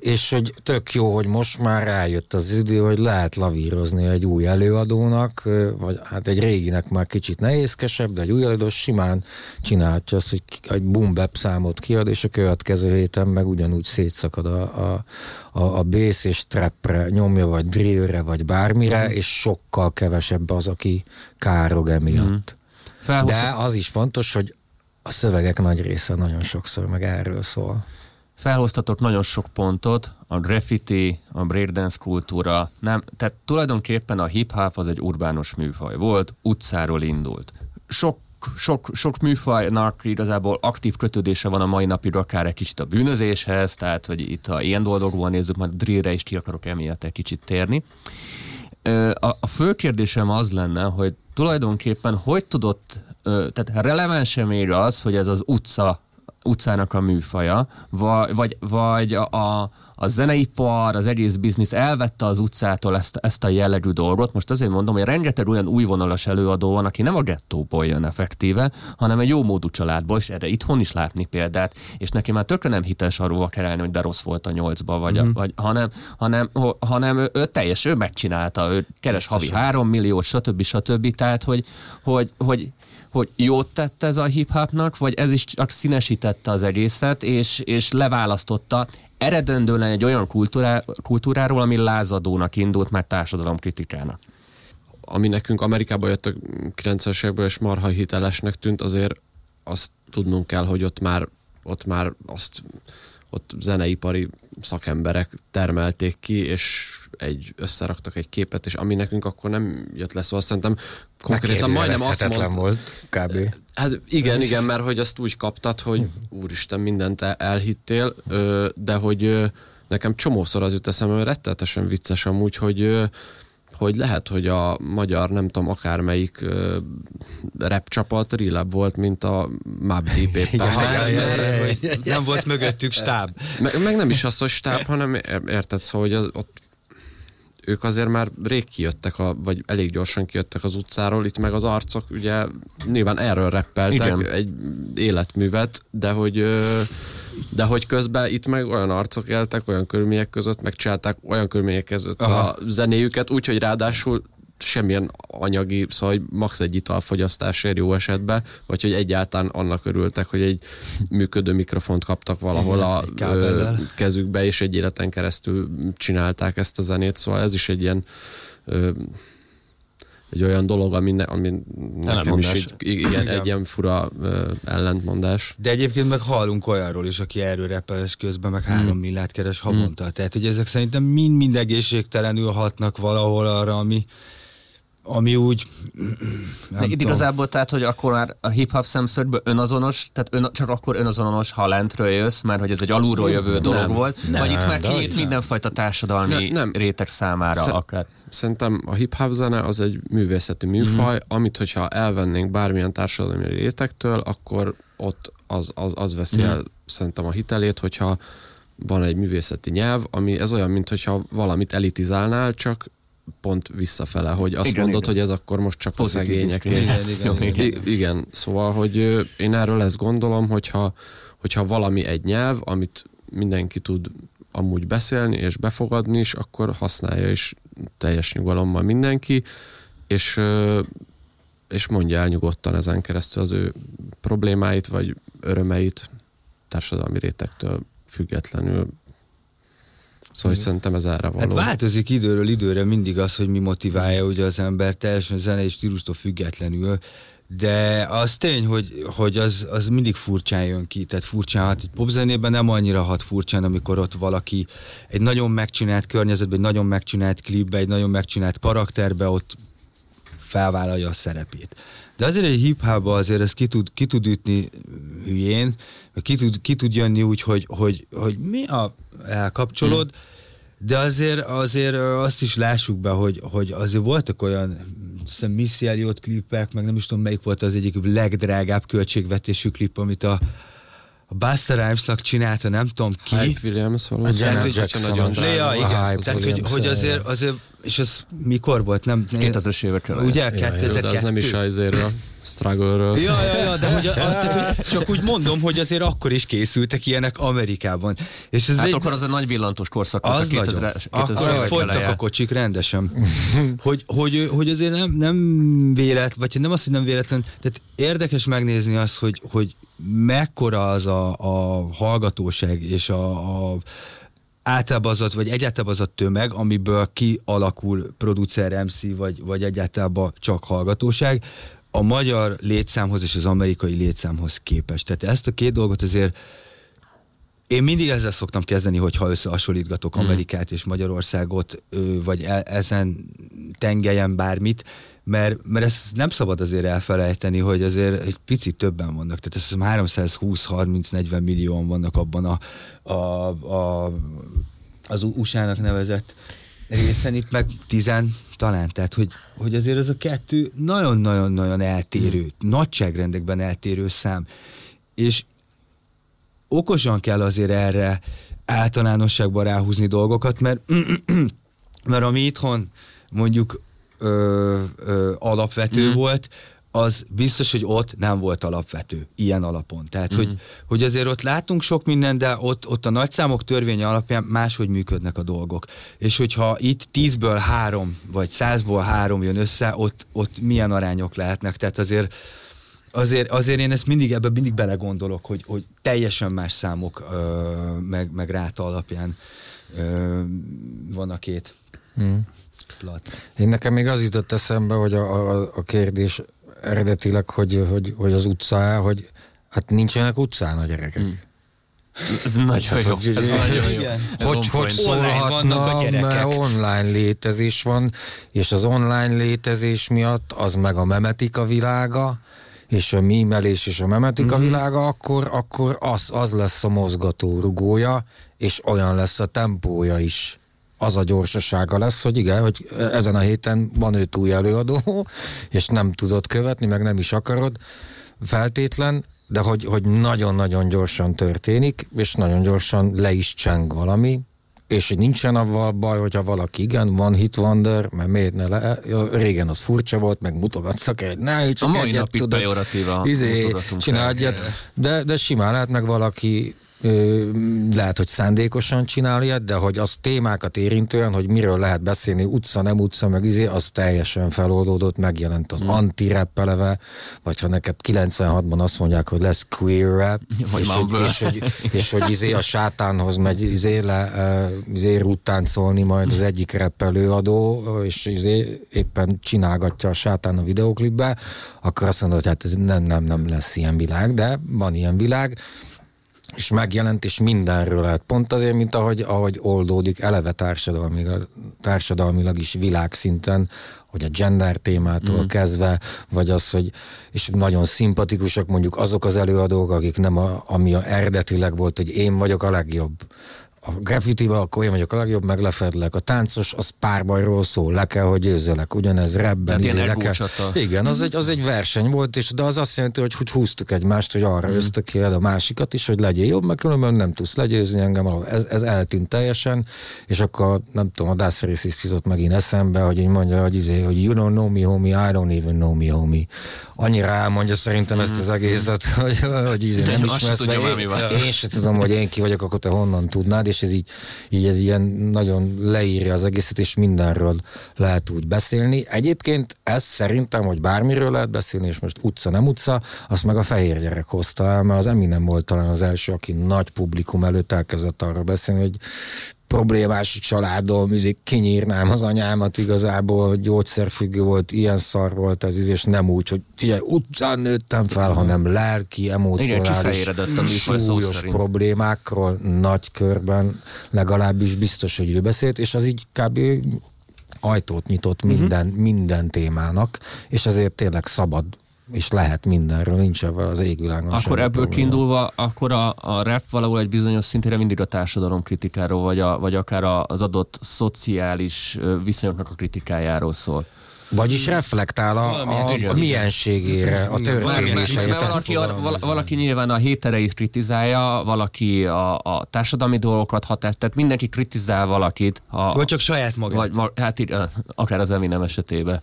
és hogy tök jó, hogy most már rájött az idő, hogy lehet lavírozni egy új előadónak, vagy hát egy réginek már kicsit nehézkesebb, de egy új előadó simán csinálhatja azt, hogy egy boom számot kiad, és a következő héten meg ugyanúgy szétszakad a, a, a, a bass és trapre nyomja, vagy drillre, vagy bármire, mm. és sokkal kevesebb az, aki károg emiatt. Mm. De az is fontos, hogy a szövegek nagy része nagyon sokszor meg erről szól felhoztatok nagyon sok pontot, a graffiti, a breakdance kultúra, nem, tehát tulajdonképpen a hip-hop az egy urbánus műfaj volt, utcáról indult. Sok sok, sok műfajnak igazából aktív kötődése van a mai napig akár egy kicsit a bűnözéshez, tehát hogy itt a ilyen dolgokból nézzük, majd drillre is ki akarok emiatt egy kicsit térni. A, a fő kérdésem az lenne, hogy tulajdonképpen hogy tudott, tehát releváns még az, hogy ez az utca utcának a műfaja, vagy, vagy, vagy a, a, a zeneipar, az egész biznisz elvette az utcától ezt, ezt a jellegű dolgot. Most azért mondom, hogy rengeteg olyan újvonalas előadó van, aki nem a gettóból jön effektíve, hanem egy jó módú családból, és erre itthon is látni példát, és neki már tökre nem hiteles arról kerelni, hogy de rossz volt a nyolcba, vagy, mm-hmm. vagy hanem, hanem, hanem ő, ő teljes, ő megcsinálta, ő keres havi három milliót, stb. stb. Tehát, hogy, hogy, hogy hogy jót tette ez a hip-hopnak, vagy ez is csak színesítette az egészet, és, és leválasztotta eredendően egy olyan kultúrá, kultúráról, ami lázadónak indult, mert társadalomkritikának. Ami nekünk Amerikában jött a 90-es évekből, és marha hitelesnek tűnt, azért azt tudnunk kell, hogy ott már, ott már azt ott zeneipari szakemberek termelték ki, és egy, összeraktak egy képet, és ami nekünk akkor nem jött le, szóval szerintem konkrétan majdnem azt mond... volt, kb. Hát igen, igen, mert hogy azt úgy kaptad, hogy úristen, mindent elhittél, de hogy nekem csomószor az jut eszembe, mert rettenetesen vicces amúgy, hogy hogy lehet, hogy a magyar, nem tudom, akármelyik uh, rap csapat rilebb volt, mint a Mob Deep éppen. ja, ja, ja, ja, nem volt mögöttük stáb. Meg, meg nem is az, hogy stáb, hanem érted, szóval, hogy az, ott ők azért már rég kijöttek, a, vagy elég gyorsan kijöttek az utcáról, itt meg az arcok ugye nyilván erről reppeltek Igen. egy életművet, de hogy de hogy közben itt meg olyan arcok éltek, olyan körülmények között, megcsinálták olyan körülmények között Aha. a zenéjüket, úgyhogy ráadásul semmilyen anyagi, szóval hogy max egy italfogyasztásért jó esetben, vagy hogy egyáltalán annak örültek, hogy egy működő mikrofont kaptak valahol a ö, kezükbe, és egy életen keresztül csinálták ezt a zenét, szóval ez is egy ilyen ö, egy olyan dolog, ami, ne, ami nekem is egy, igen, egy ilyen fura ö, ellentmondás. De egyébként meg hallunk olyanról is, aki erről repeles közben meg három mm. millát keres havonta. Mm. Tehát, hogy ezek szerintem mind-mind egészségtelenül hatnak valahol arra, ami, ami úgy... Nem itt igazából tehát, hogy akkor már a hip-hop szemszögből önazonos, tehát ön, csak akkor önazonos, ha lentről jössz, mert hogy ez egy alulról jövő nem, dolog volt, nem, vagy itt már kinyit mindenfajta társadalmi ne, nem. réteg számára Szer- akár. Szerintem a hip-hop zene az egy művészeti műfaj, mm-hmm. amit hogyha elvennénk bármilyen társadalmi rétegtől, akkor ott az, az, az veszi mm-hmm. el szerintem a hitelét, hogyha van egy művészeti nyelv, ami ez olyan, mintha valamit elitizálnál, csak pont visszafele, hogy azt igen, mondod, igen. hogy ez akkor most csak Pozitív a szegények. Igen, igen, igen. igen, szóval, hogy én erről ezt gondolom, hogyha, hogyha valami egy nyelv, amit mindenki tud amúgy beszélni és befogadni is, akkor használja is teljes nyugalommal mindenki, és, és mondja el nyugodtan ezen keresztül az ő problémáit, vagy örömeit társadalmi rétegtől függetlenül Szóval hogy szerintem ez erre való. Hát változik időről időre mindig az, hogy mi motiválja ugye az ember teljesen zenei stílustól függetlenül, de az tény, hogy, hogy az, az mindig furcsán jön ki, tehát furcsán hat. Egy popzenében nem annyira hat furcsán, amikor ott valaki egy nagyon megcsinált környezetben, egy nagyon megcsinált klipbe, egy nagyon megcsinált karakterbe ott felvállalja a szerepét. De azért egy hip azért ez ki tud, ki tud ütni hülyén, ki tud, ki tud jönni úgy, hogy, hogy, hogy mi a elkapcsolod, mm. De azért, azért azt is lássuk be, hogy, hogy azért voltak olyan hiszem Missy Elliot klipek, meg nem is tudom melyik volt az egyik legdrágább költségvetésű klip, amit a, a Buster Rhymes-nak csinálta, nem tudom ki. Hype Williams valami. Tehát, hogy, nagyon ja, igen. Tehát, hogy, hogy azért, azért, és ez mikor volt? Nem, 2000-es évek Ugye, 2002. De az nem is azért a struggle-ről. Ja, ja, ja, de hogy, a, tehát, hogy csak úgy mondom, hogy azért akkor is készültek ilyenek Amerikában. És ez hát egy, akkor az a nagy villantós korszak volt az a 2000 es Akkor folytak a kocsik rendesen. hogy, hogy, hogy azért nem, nem vélet, vagy nem azt, hogy nem véletlen, tehát érdekes megnézni azt, hogy, hogy mekkora az a, a hallgatóság és a, a általában az, vagy egyáltalán az a tömeg, amiből kialakul producer MC, vagy, vagy egyáltalán csak hallgatóság, a magyar létszámhoz és az amerikai létszámhoz képest. Tehát ezt a két dolgot azért én mindig ezzel szoktam kezdeni, hogyha összehasonlítgatok mm. Amerikát és Magyarországot, vagy e, ezen tengelyen bármit, mert, mert ezt nem szabad azért elfelejteni, hogy azért egy picit többen vannak. Tehát ez 320-30-40 millióan vannak abban a, a, a az USA-nak nevezett részen, itt meg tizen talán. Tehát, hogy, hogy azért ez a kettő nagyon-nagyon-nagyon eltérő, mm. nagyságrendekben eltérő szám. És okosan kell azért erre általánosságban ráhúzni dolgokat, mert, mert ami itthon mondjuk ö, ö, alapvető mm. volt, az biztos, hogy ott nem volt alapvető, ilyen alapon. Tehát, mm. hogy, hogy azért ott látunk sok minden, de ott, ott a nagyszámok törvénye alapján máshogy működnek a dolgok. És hogyha itt tízből három, vagy százból három jön össze, ott, ott milyen arányok lehetnek. Tehát azért azért, azért én ezt mindig ebbe mindig belegondolok, hogy, hogy teljesen más számok ö, meg, meg ráta alapján ö, van a két hmm. Plat. Én nekem még az jutott eszembe, hogy a, a, a kérdés eredetileg, hogy, hogy, hogy az utca, hogy hát nincsenek utcán a gyerekek. Hmm. Ez nagyon jó. Hogy, ez nagyon jó. Hogy, hogy szólhatna, mert online létezés van, és az online létezés miatt az meg a memetika világa, és a mímelés és a memetika uh-huh. világa, akkor, akkor az, az lesz a mozgató rugója, és olyan lesz a tempója is az a gyorsasága lesz, hogy igen, hogy ezen a héten van őt új előadó, és nem tudod követni, meg nem is akarod feltétlen, de hogy, hogy nagyon-nagyon gyorsan történik, és nagyon gyorsan le is cseng valami, és hogy nincsen avval baj, hogyha valaki igen, van hit wonder, mert miért ne le, régen az furcsa volt, meg mutogatszak egy, ne, csak a mai egyet napig tudod, izé, csinálj egyet, de, de simán lehet meg valaki lehet, hogy szándékosan csinálja, de hogy az témákat érintően, hogy miről lehet beszélni, utca, nem utca, meg izé, az teljesen feloldódott, megjelent az mm. anti-rap eleve, vagy ha neked 96-ban azt mondják, hogy lesz queer rap, és, hogy, és, hogy, és hogy izé a sátánhoz megy izé, le, izé után szólni majd az egyik rap előadó, és izé éppen csinálgatja a sátán a videoklipbe, akkor azt mondod, hogy hát ez nem, nem, nem lesz ilyen világ, de van ilyen világ, és megjelent, és mindenről lehet. Pont azért, mint ahogy, ahogy oldódik eleve társadalmilag, társadalmilag is világszinten, hogy a gender témától mm. kezdve, vagy az, hogy és nagyon szimpatikusak mondjuk azok az előadók, akik nem a, ami a eredetileg volt, hogy én vagyok a legjobb a graffitiba, akkor én vagyok a legjobb, meg lefedlek. A táncos az párbajról szól, le kell, hogy győzelek. Ugyanez rebben. Izé, le kell. Igen, az egy, az egy verseny volt, és de az azt jelenti, hogy, hogy húztuk egymást, hogy arra mm. ösztökéled a másikat is, hogy legyél jobb, mert különben nem tudsz legyőzni engem. Ez, ez eltűnt teljesen, és akkor nem tudom, a Dász is jutott megint eszembe, hogy így mondja, hogy, izé, hogy you don't know me, homie, I don't even know me, homie. Annyira elmondja szerintem ezt az egészet, hogy, hogy izé, nem ismersz meg. Én, én sem tudom, hogy én ki vagyok, akkor te honnan tudnád, és ez így, így ez ilyen nagyon leírja az egészet, és mindenről lehet úgy beszélni. Egyébként ez szerintem, hogy bármiről lehet beszélni, és most utca, nem utca, azt meg a fehér gyerek hozta el, mert az Eminem volt talán az első, aki nagy publikum előtt elkezdett arra beszélni, hogy problémás családom, izé kinyírnám az anyámat igazából, hogy gyógyszerfüggő volt, ilyen szar volt ez, és nem úgy, hogy figyelj, utcán nőttem fel, hanem lelki, emocionális, súlyos problémákról nagy körben legalábbis biztos, hogy ő beszélt, és az így kb ajtót nyitott mhm. minden, uh-huh. minden témának, és ezért tényleg szabad és lehet mindenről, nincs ebben az égvilágon Akkor ebből probléma. kiindulva, akkor a, a rap valahol egy bizonyos szintére mindig a társadalom kritikáról, vagy, a, vagy akár az adott szociális viszonyoknak a kritikájáról szól. Vagyis reflektál a, a, a mienségére, a történéseire. Valaki, a, valaki nyilván a hétereit kritizálja, valaki a, a társadalmi dolgokat hatás, tehát mindenki kritizál valakit. A, vagy csak saját magát. Vagy, hát akár az Eminem esetében.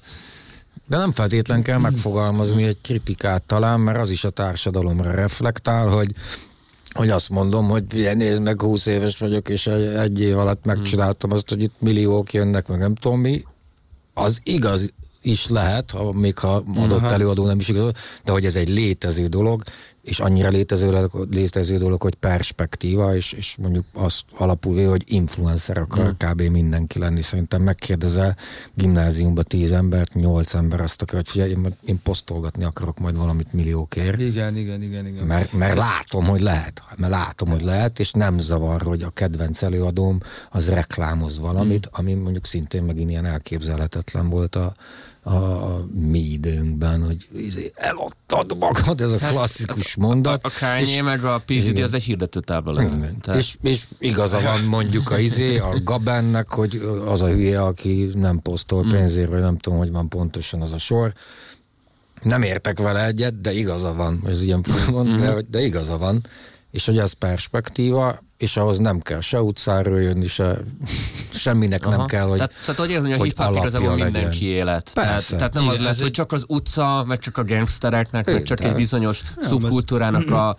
De nem feltétlen kell megfogalmazni egy kritikát talán, mert az is a társadalomra reflektál, hogy hogy azt mondom, hogy nézd meg, 20 éves vagyok, és egy év alatt megcsináltam azt, hogy itt milliók jönnek, meg nem tudom mi. Az igaz is lehet, ha, még ha adott Aha. előadó nem is igaz, de hogy ez egy létező dolog, és annyira létező, létező dolog, hogy perspektíva, és, és mondjuk az alapul, hogy influencer akar mm. kb. mindenki lenni. Szerintem megkérdezel gimnáziumba tíz embert, nyolc ember azt akar, hogy figyelj, én, én posztolgatni akarok majd valamit milliókért. Igen, igen, igen. igen. Mert, mert látom, hogy lehet. Mert látom, hogy lehet, és nem zavar, hogy a kedvenc előadóm az reklámoz valamit, mm. ami mondjuk szintén megint ilyen elképzelhetetlen volt a a mi időnkben, hogy izé, eladtad magad, ez a hát, klasszikus mondat. A, a Kanye meg a PDD az egy hirdető tábla lett. És, és igaza van mondjuk a izé, a Gabennek, hogy az a hülye, aki nem posztol hmm. pénzért, vagy nem tudom, hogy van pontosan az a sor. Nem értek vele egyet, de igaza van, ez ilyen mond, de, de igaza van és hogy ez perspektíva, és ahhoz nem kell se utcáról jönni, se, semminek Aha. nem kell, hogy Tehát, tehát hogy érzem, hogy a hip-hop igazából mindenki élet. Tehát, tehát nem Igen, az lesz, hogy csak az utca, meg csak a gangstereknek, meg csak egy bizonyos szubkultúrának a,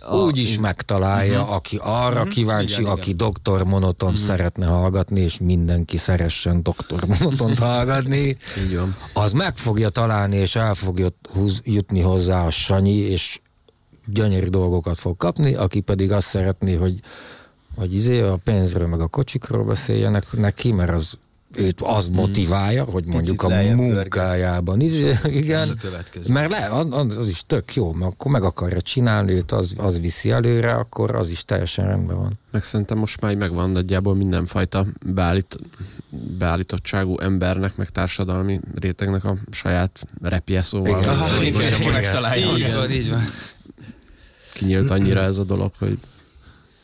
a, úgy is megtalálja, uh-huh. aki arra uh-huh. kíváncsi, igen, aki igen. doktor monoton uh-huh. szeretne hallgatni, és mindenki szeressen doktor monotont hallgatni, az meg fogja találni, és el fogja jutni hozzá a Sanyi, és gyönyörű dolgokat fog kapni, aki pedig azt szeretné, hogy, hogy izé a pénzről meg a kocsikról beszéljenek neki, mert az őt az hmm. motiválja, hogy mondjuk a munkájában is, igen, a mert le, az, az is tök jó, mert akkor meg akarja csinálni őt, az, az viszi előre, akkor az is teljesen rendben van. Meg szerintem most már megvan nagyjából mindenfajta beállít, beállítottságú embernek, meg társadalmi rétegnek a saját repje, szóval. Igen, Aha, igen, igen, igen, így van, így van. Kinyílt annyira ez a dolog, hogy...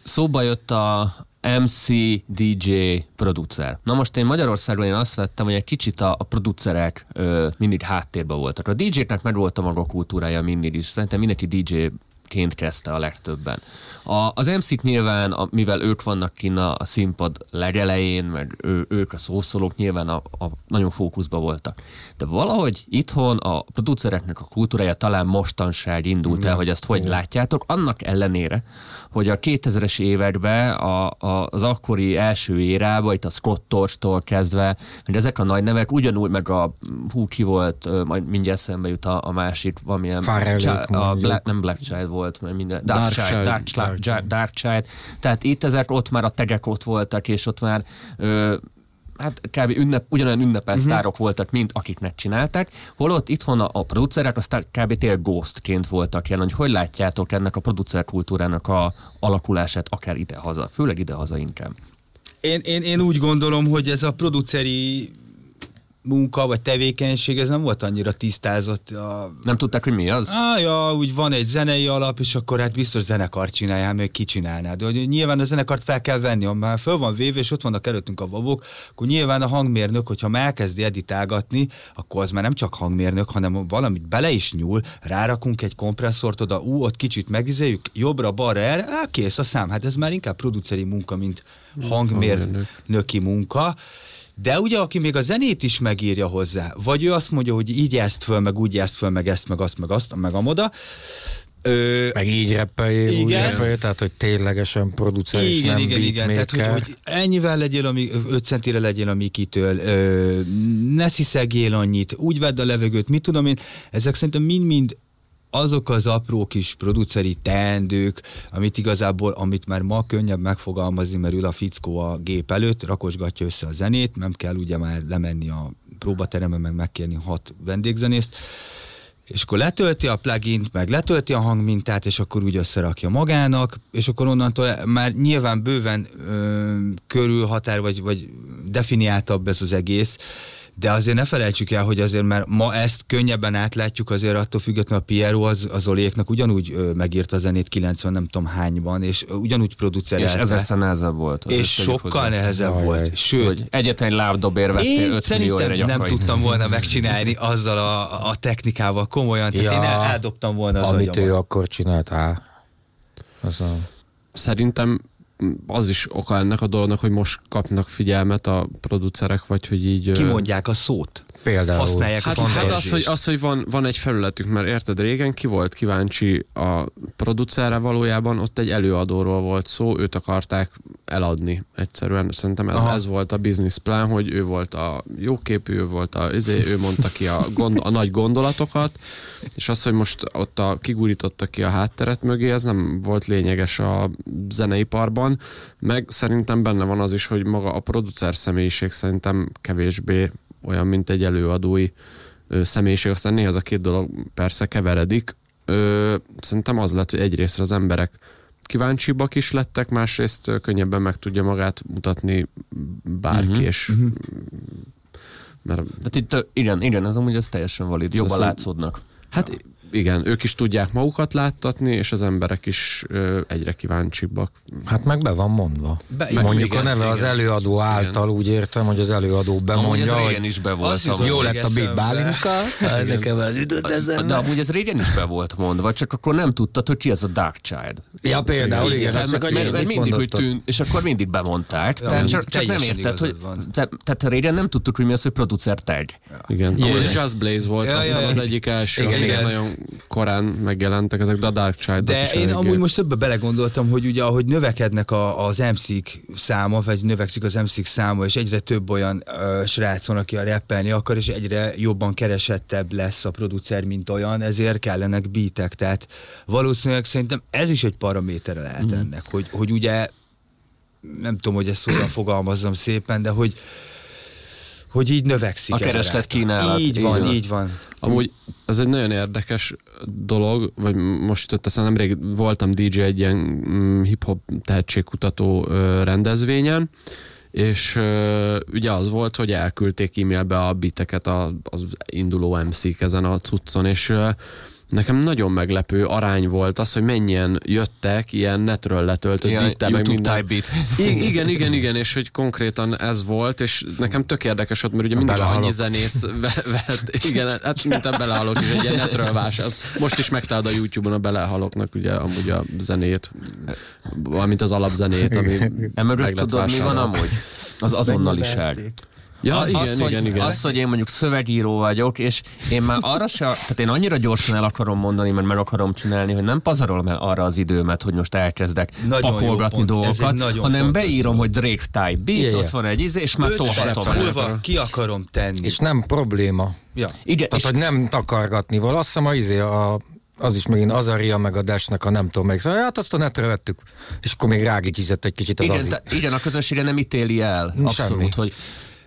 Szóba jött a, MC, DJ, producer. Na most én Magyarországon én azt vettem, hogy egy kicsit a, a producerek ö, mindig háttérben voltak. A DJ-knek meg volt a maga kultúrája mindig is. Szerintem mindenki DJ-ként kezdte a legtöbben. A, az MC-k nyilván, a, mivel ők vannak kinn a, a színpad legelején, meg ő, ők a szószólók nyilván a, a, nagyon fókuszba voltak. De valahogy itthon a producereknek a kultúrája talán mostanság indult el, hogy ezt hogy látjátok, annak ellenére, hogy a 2000-es években a, a, az akkori első érában, itt a Scott Torch-tól kezdve, hogy ezek a nagy nevek ugyanúgy, meg a hú ki volt, majd mindjárt szembe jut a, a másik, valamilyen Child, a Black, nem Black Child volt, mert minden, Dark, Dark, Child, Dark, Child, Dark, Dark Child. Tehát itt ezek ott már a tegek ott voltak, és ott már ö, hát kb. Ünnep, ugyanolyan ünnepelt uh-huh. sztárok voltak, mint akiknek csinálták, holott itthon a, a producerek aztán kb. tényleg ghostként voltak jelen, hogy hogy látjátok ennek a producer kultúrának a alakulását, akár ide-haza, főleg ide-haza inkább. Én, én, én úgy gondolom, hogy ez a produceri munka vagy tevékenység, ez nem volt annyira tisztázott. A... Nem tudták, hogy mi az? Ah, ja, úgy van egy zenei alap, és akkor hát biztos zenekart csinálják, még ki csinálná. De hogy nyilván a zenekart fel kell venni, ha már föl van véve, és ott vannak előttünk a babok, akkor nyilván a hangmérnök, hogyha már elkezdi editálgatni, akkor az már nem csak hangmérnök, hanem valamit bele is nyúl, rárakunk egy kompresszort oda, ú, ott kicsit megizéljük, jobbra, balra, erre, á, kész a szám. Hát ez már inkább produceri munka, mint hangmérnöki munka. De ugye, aki még a zenét is megírja hozzá, vagy ő azt mondja, hogy így ezt föl, meg úgy ezt föl, meg ezt, meg azt, meg azt, meg amoda, Ö, meg így reppeljél, úgy reppeljél, tehát hogy ténylegesen producer igen, és nem igen, igen, tehát hogy, hogy ennyivel legyél, ami, 5 centire legyél a Mikitől, ö, ne sziszegél annyit, úgy vedd a levegőt, mit tudom én, ezek szerintem mind-mind azok az apró kis produceri teendők, amit igazából, amit már ma könnyebb megfogalmazni, mert ül a fickó a gép előtt, rakosgatja össze a zenét, nem kell ugye már lemenni a próbaterembe, meg megkérni hat vendégzenészt, és akkor letölti a plugin meg letölti a hangmintát, és akkor úgy összerakja magának, és akkor onnantól már nyilván bőven ö, körülhatár, vagy, vagy definiáltabb ez az egész, de azért ne felejtsük el, hogy azért mert ma ezt könnyebben átlátjuk, azért attól függetlenül a Piero az, az Oléknak ugyanúgy megírta a zenét 90 nem tudom hányban, és ugyanúgy producerelte. És ezerszer nehezebb volt. És sokkal hozzá. nehezebb Jaj, volt. Sőt, hogy egyetlen egy lábdobér vettél 5 szerintem nem tudtam volna megcsinálni azzal a, a technikával komolyan, tehát ja, én eldobtam volna az Amit agyamat. ő akkor csinált, á. Az a... Szerintem az is oka ennek a dolognak, hogy most kapnak figyelmet a producerek, vagy hogy így... Kimondják a szót. Például. Használják hát, a hát az, hogy, az, hogy van, van egy felületük, mert érted, régen ki volt kíváncsi a producerre valójában, ott egy előadóról volt szó, őt akarták eladni egyszerűen. Szerintem ez, ez volt a business plan, hogy ő volt a jóképű, ő volt a, ezé, ő mondta ki a, gond, a nagy gondolatokat, és az, hogy most ott a, kigurította ki a hátteret mögé, ez nem volt lényeges a zeneiparban, meg szerintem benne van az is, hogy maga a producer személyiség szerintem kevésbé olyan, mint egy előadói személyiség, aztán néha az a két dolog persze keveredik. Ö, szerintem az lett, hogy egyrészt az emberek kíváncsibbak is lettek, másrészt könnyebben meg tudja magát mutatni bárki, uh-huh. és uh-huh. mert... Hát itt, igen, igen, az amúgy az teljesen valid, jobban szóval látszódnak. Hát igen, ők is tudják magukat láttatni, és az emberek is ö, egyre kíváncsibbak. Hát meg be van mondva. Be- Mondjuk igen, a neve az igen. előadó által, úgy értem, hogy az előadó Amúgy bemondja, ez régen hogy is be volt. Amúgy. jutott jó lett a bit eszembe. bálinka, nekem az De eszembe. amúgy ez régen is be volt mondva, csak akkor nem tudtad, hogy ki az a Dark Child. Ja, például, igen, ezt csak mert, mert, mindig, hogy mondottad? tűn, és akkor mindig bemondták. Ja, tehát csak, csak nem érted, hogy... te- Tehát régen nem tudtuk, hogy mi az, hogy producer tag. Igen. Amúgy Just Blaze volt, azt az egyik első, Igen, igen, igen. igen. nagyon korán megjelentek ezek, a Dark child De én amúgy most többbe belegondoltam, hogy ugye ahogy növekednek a, az MC-k száma, vagy növekszik az MC-k száma, és egyre több olyan ö, srác van, aki a rappelni akar, és egyre jobban keresettebb lesz a producer, mint olyan, ezért kellenek beatek. Tehát valószínűleg szerintem ez is egy paramétere lehet ennek, hogy, hogy ugye nem tudom, hogy ezt szóval fogalmazzam szépen, de hogy hogy így növekszik. A kereslet kínálat, Így így van, van. így van. Amúgy ez egy nagyon érdekes dolog, vagy most jutott eszembe, nemrég voltam DJ egy ilyen mm, hip-hop tehetségkutató ö, rendezvényen, és ö, ugye az volt, hogy elküldték e-mailbe a biteket a, az induló MC-k ezen a cuccon, és ö, nekem nagyon meglepő arány volt az, hogy mennyien jöttek ilyen netről letöltött Ilyen bittel, meg minden. type beat. I- igen, igen, igen, és hogy konkrétan ez volt, és nekem tök érdekes volt, mert ugye mindig belehalok. annyi zenész ve- vett, igen, hát mint a belehalok is, egy ilyen netről vásárolsz. Most is megtalálod a YouTube-on a belehaloknak ugye amúgy a zenét, valamint az alapzenét, ami Emögött tudod, mi van amúgy? Az azonnaliság. Ja, az, igen, az, igen, hogy, igen. Az, hogy én mondjuk szövegíró vagyok, és én már arra se, tehát én annyira gyorsan el akarom mondani, mert meg akarom csinálni, hogy nem pazarolom el arra az időmet, hogy most elkezdek Nagyon pakolgatni pont. Dolgokat, hanem beírom, dolog. hogy Drake type beats, Yeah, ott van egy izé, és már tolhatom ki akarom tenni. És nem probléma. ja. Igen, Tehát, és hogy nem takargatni val. Azt hiszem, a, izé, a, az is megint Azaria meg a Desnek a nem tudom meg. Szóval, hát azt a netre vettük. És akkor még rágikizett egy kicsit az igen, azi. te, igen, a közönsége nem ítéli el. Abszolút, Semmi. hogy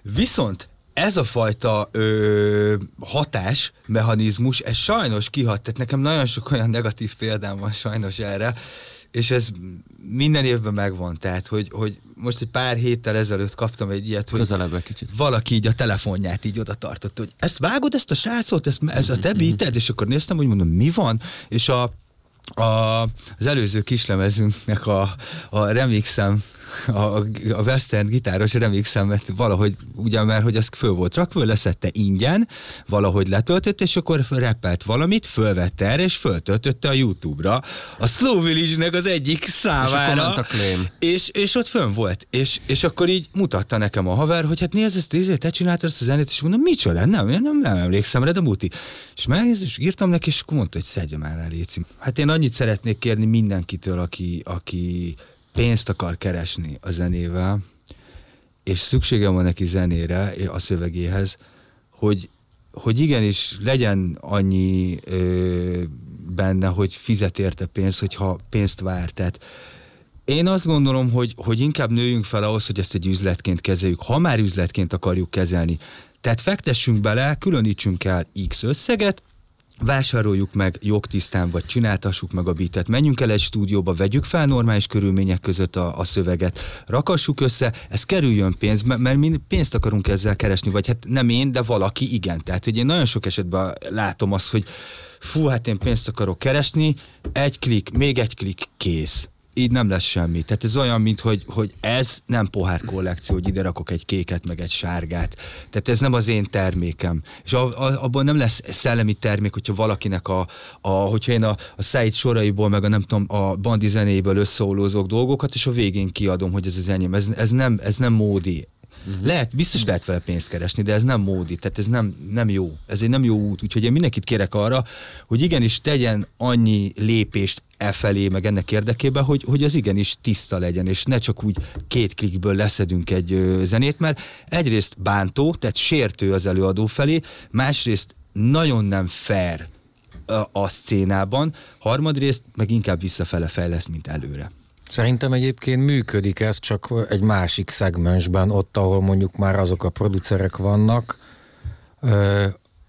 Viszont ez a fajta ö, hatás, mechanizmus, ez sajnos kihat, tehát nekem nagyon sok olyan negatív példám van sajnos erre, és ez minden évben megvan, tehát hogy, hogy most egy pár héttel ezelőtt kaptam egy ilyet, hogy közelebb egy kicsit. valaki így a telefonját így oda tartott, hogy ezt vágod, ezt a srácot, ezt, ez a te beated? És akkor néztem, hogy mondom, mi van? És a, a, az előző kislemezünknek a, a remixem, a, a western gitáros remixemet valahogy, ugye mert hogy az föl volt rakva, leszette ingyen, valahogy letöltött, és akkor rappelt valamit, fölvette erre, és föltöltötte a YouTube-ra a Slow Village-nek az egyik számára. claim. És, és ott fönn volt. És, és akkor így mutatta nekem a haver, hogy hát nézd, ezt izé, te csináltad ezt a zenét, és mondom, micsoda, nem, én nem, nem emlékszem rá, de muti. És megnéz, és írtam neki, és akkor mondta, hogy szedjem el, Léci. Hát én annyit szeretnék kérni mindenkitől, aki, aki pénzt akar keresni a zenével, és szükségem van neki zenére, a szövegéhez, hogy, hogy igenis legyen annyi ö, benne, hogy fizet érte pénzt, hogyha pénzt vár. Tehát én azt gondolom, hogy, hogy inkább nőjünk fel ahhoz, hogy ezt egy üzletként kezeljük, ha már üzletként akarjuk kezelni. Tehát fektessünk bele, különítsünk el X összeget, vásároljuk meg jogtisztán, vagy csináltassuk meg a bitet, menjünk el egy stúdióba, vegyük fel normális körülmények között a, a szöveget, rakassuk össze, ez kerüljön pénz, mert, mi pénzt akarunk ezzel keresni, vagy hát nem én, de valaki igen. Tehát, hogy én nagyon sok esetben látom azt, hogy fú, hát én pénzt akarok keresni, egy klik, még egy klik, kész így nem lesz semmi. Tehát ez olyan, mint hogy, hogy ez nem pohár kollekció, hogy ide rakok egy kéket, meg egy sárgát. Tehát ez nem az én termékem. És a, a, abban nem lesz szellemi termék, hogyha valakinek a, a hogyha én a, a szájt soraiból, meg a nem tudom, a bandi zenéből összeolózok dolgokat, és a végén kiadom, hogy ez az enyém. Ez, ez, nem, ez nem módi. Uh-huh. Lehet, biztos lehet vele pénzt keresni, de ez nem módi, tehát ez nem, nem jó. Ez egy nem jó út, úgyhogy én mindenkit kérek arra, hogy igenis tegyen annyi lépést e felé, meg ennek érdekében, hogy, hogy az igenis tiszta legyen, és ne csak úgy két klikből leszedünk egy ö, zenét, mert egyrészt bántó, tehát sértő az előadó felé, másrészt nagyon nem fair a, szcénában, harmadrészt meg inkább visszafele fejleszt, mint előre. Szerintem egyébként működik ez, csak egy másik szegmensben, ott, ahol mondjuk már azok a producerek vannak,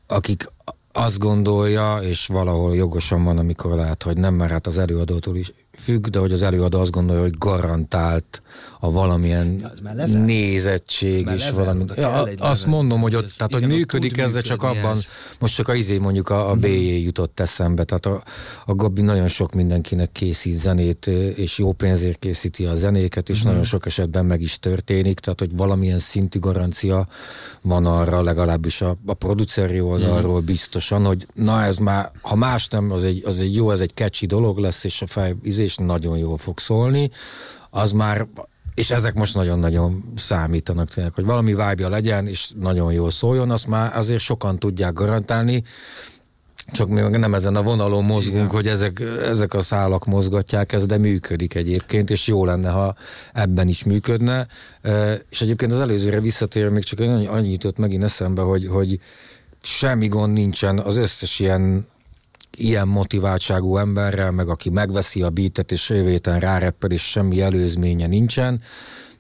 akik azt gondolja, és valahol jogosan van, amikor lát, hogy nem, mert hát az előadótól is függ, de hogy az előadó azt gondolja, hogy garantált a valamilyen Ja, nézettség és valami. Ja, azt level. mondom, hogy ott, tehát, igen, hogy működik ez, de csak abban, ez. most csak a izé mondjuk a, a BJ jutott eszembe, tehát a, a Gabi nagyon sok mindenkinek készít zenét, és jó pénzért készíti a zenéket, és nagyon sok esetben meg is történik, tehát hogy valamilyen szintű garancia van arra, legalábbis a, a produceri oldalról biztosan, hogy na ez már, ha más nem, az egy, az egy jó, ez egy catchy dolog lesz, és a fej, és nagyon jól fog szólni, az már és ezek most nagyon-nagyon számítanak tényleg, hogy valami vibe legyen, és nagyon jól szóljon, azt már azért sokan tudják garantálni, csak mi meg nem ezen a vonalon mozgunk, Igen. hogy ezek, ezek a szálak mozgatják ezt, de működik egyébként, és jó lenne, ha ebben is működne. És egyébként az előzőre visszatér, még csak annyi- annyit jutott megint eszembe, hogy, hogy semmi gond nincsen az összes ilyen ilyen motiváltságú emberrel, meg aki megveszi a beatet és jövő héten ráreppel, és semmi előzménye nincsen,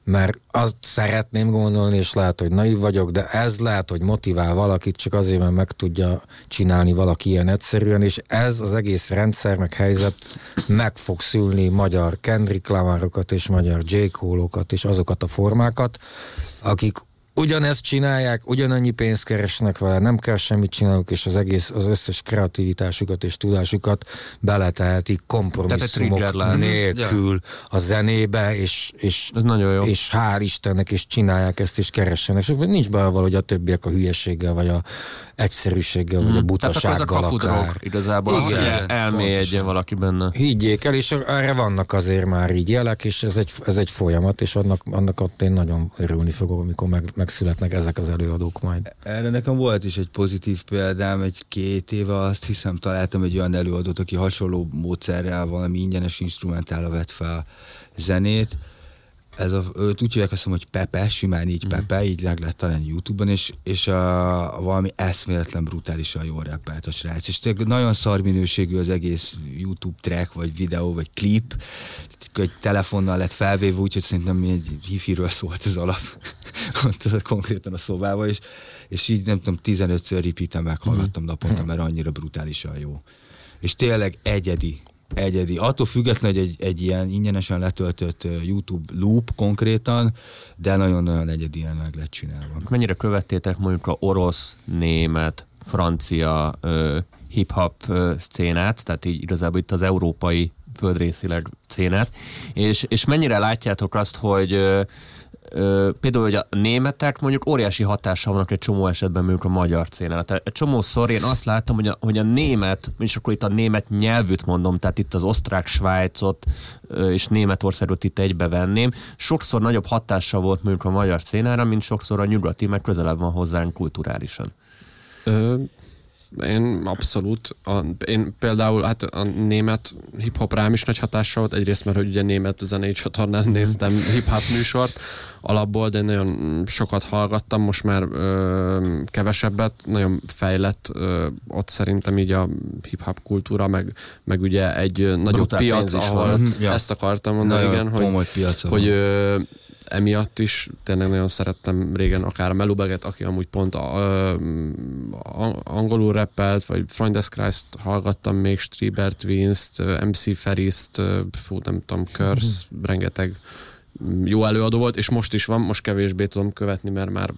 mert azt szeretném gondolni, és lehet, hogy naiv vagyok, de ez lehet, hogy motivál valakit, csak azért, mert meg tudja csinálni valaki ilyen egyszerűen, és ez az egész rendszer, meg helyzet meg fog szülni magyar Kendrick Lamarokat és magyar J. Cole-okat és azokat a formákat, akik ugyanezt csinálják, ugyanannyi pénzt keresnek vele, nem kell semmit csináljuk, és az egész, az összes kreativitásukat és tudásukat beletehetik kompromisszumok nélkül a zenébe, és, és, Ez nagyon jó. és hál' Istennek, és csinálják ezt, és keressenek. És nincs bele hogy a többiek a hülyeséggel, vagy a egyszerűséggel, vagy a Mhm. Tehát ez a butasággal kapudrog igazából, Igen, hogy elmélyedjen valaki benne. Higgyék el, és erre vannak azért már így jelek, és ez egy, ez egy folyamat, és annak, annak ott én nagyon örülni fogok, amikor meg, megszületnek ezek az előadók majd. Erre nekem volt is egy pozitív példám, egy két éve azt hiszem találtam egy olyan előadót, aki hasonló módszerrel valami ingyenes instrumentálra vett fel zenét. Ez a, őt úgy hívják azt hiszem, hogy Pepe, simán így Pepe, így meg lehet találni Youtube-on, és, és a, valami eszméletlen brutálisan jól rappelt a srác. És tényleg nagyon szar minőségű az egész YouTube track, vagy videó, vagy klip. Egy telefonnal lett felvéve, úgyhogy szerintem egy hifiről szólt az alap. Ott konkrétan a szobába, és, és így nem tudom, 15-ször repeaten meghallgattam naponta, mert annyira brutálisan jó. És tényleg egyedi, egyedi. Attól független, hogy egy, egy ilyen ingyenesen letöltött YouTube loop konkrétan, de nagyon-nagyon egyedien meg lett csinálva. Mennyire követtétek mondjuk a orosz, német, francia ö, hip-hop ö, szcénát, tehát így igazából itt az európai földrészileg szcénát, és, és mennyire látjátok azt, hogy ö, ö, például, hogy a németek mondjuk óriási hatással vannak egy csomó esetben mondjuk a magyar szénára. Tehát egy csomószor én azt láttam, hogy a, hogy a német, és akkor itt a német nyelvűt mondom, tehát itt az osztrák Svájcot ö, és Németországot itt egybe venném, sokszor nagyobb hatással volt mondjuk a magyar szénára, mint sokszor a nyugati, mert közelebb van hozzánk kulturálisan. Ö, én abszolút. A, én például hát a német hip-hop rám is nagy hatással volt. Egyrészt, mert hogy ugye német zenei csatornán néztem hip-hop műsort alapból, de nagyon sokat hallgattam, most már ö, kevesebbet, nagyon fejlett ö, ott szerintem így a hip-hop kultúra, meg, meg ugye egy nagyobb Brutál piac, ahol van. Ja. ezt akartam mondani, Nagyon igen, hogy, piaca hogy ö, emiatt is tényleg nagyon szerettem régen akár a Melubeget, aki amúgy pont a, ö, a, angolul rappelt, vagy Freundes Christ hallgattam még, Strieber Twins-t, MC Ferris-t, fú, nem tudom, Curse, rengeteg mm, jó előadó volt, és most is van, most kevésbé tudom követni, mert már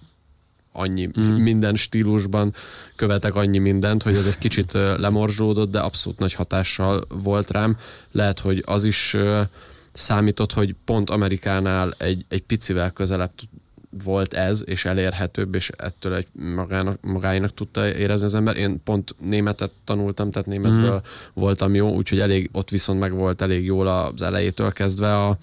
annyi mm. minden stílusban követek annyi mindent, hogy ez egy kicsit ö, lemorzsódott, de abszolút nagy hatással volt rám. Lehet, hogy az is számított, hogy pont Amerikánál egy, egy picivel közelebb volt ez, és elérhetőbb, és ettől egy magának, magáinak tudta érezni az ember. Én pont németet tanultam, tehát németből mm. voltam jó, úgyhogy elég, ott viszont meg volt elég jól az elejétől kezdve a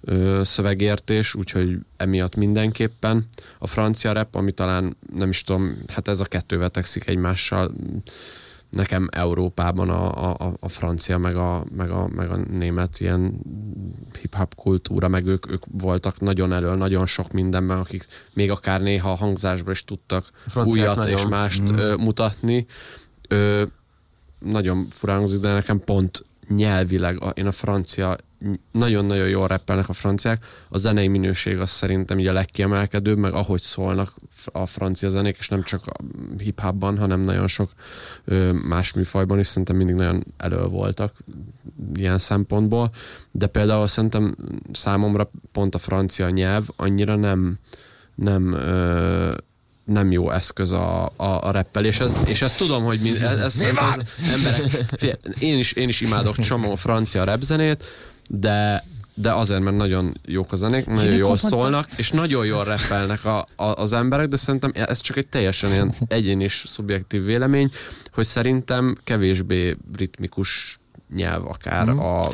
ö, szövegértés, úgyhogy emiatt mindenképpen. A francia rap, ami talán nem is tudom, hát ez a kettő vetekszik egymással, nekem Európában a, a, a francia meg a, meg, a, meg a német ilyen hip-hop kultúra, meg ők, ők voltak nagyon elől, nagyon sok mindenben, akik még akár néha a hangzásban is tudtak újat nagyon. és mást mm. ö, mutatni. Ö, nagyon furán de nekem pont nyelvileg, a, én a francia nagyon-nagyon jól rappelnek a franciák. A zenei minőség az szerintem így a legkiemelkedőbb, meg ahogy szólnak a francia zenék, és nem csak hip-hopban, hanem nagyon sok más műfajban is szerintem mindig nagyon elő voltak ilyen szempontból. De például szerintem számomra pont a francia nyelv annyira nem nem nem jó eszköz a, a, a reppelés, és, és ezt tudom, hogy mi, ez, ez az emberek, fél, én, is, én is imádok csomó francia repzenét, de de azért, mert nagyon jók a zenék, nagyon jól szólnak, és nagyon jól reppelnek a, a, az emberek, de szerintem ez csak egy teljesen ilyen egyén és szubjektív vélemény, hogy szerintem kevésbé ritmikus nyelv akár mm. a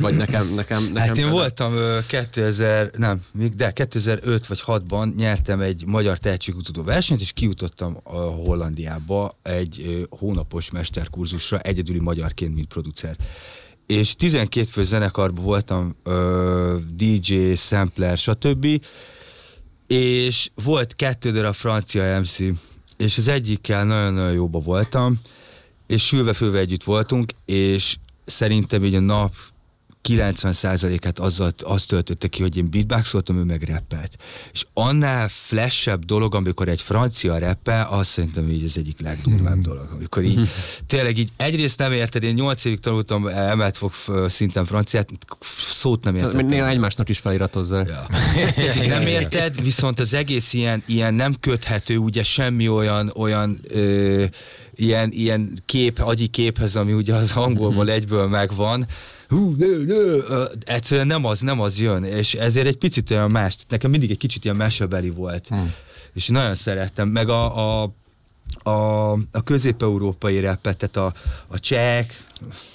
vagy nekem, nekem, nekem Hát én például... voltam 2000, nem, de 2005 vagy 6-ban nyertem egy magyar tehetségutudó versenyt, és kijutottam a Hollandiába egy hónapos mesterkurzusra, egyedüli magyarként, mint producer. És 12 fő zenekarban voltam, DJ, sampler, stb. És volt kettő darab francia MC, és az egyikkel nagyon-nagyon jóba voltam, és sülve főve együtt voltunk, és szerintem így a nap 90%-át azzal, azt töltötte ki, hogy én beatboxoltam, ő meg rappelt. És annál flashebb dolog, amikor egy francia rappel, azt szerintem így az egyik legdurvább dolog. Amikor így, tényleg így egyrészt nem érted, én 8 évig tanultam emelt fog szinten franciát, szót nem érted. Néha egymásnak is feliratozzák. Ja. nem érted, viszont az egész ilyen, ilyen nem köthető, ugye semmi olyan, olyan ö, ilyen, ilyen kép, agyi képhez, ami ugye az angolból egyből megvan, hú, nő, nő, egyszerűen nem az, nem az jön, és ezért egy picit olyan más, nekem mindig egy kicsit ilyen mesebeli volt, hmm. és nagyon szerettem, meg a, a a, a közép-európai repet, tehát a, a csek,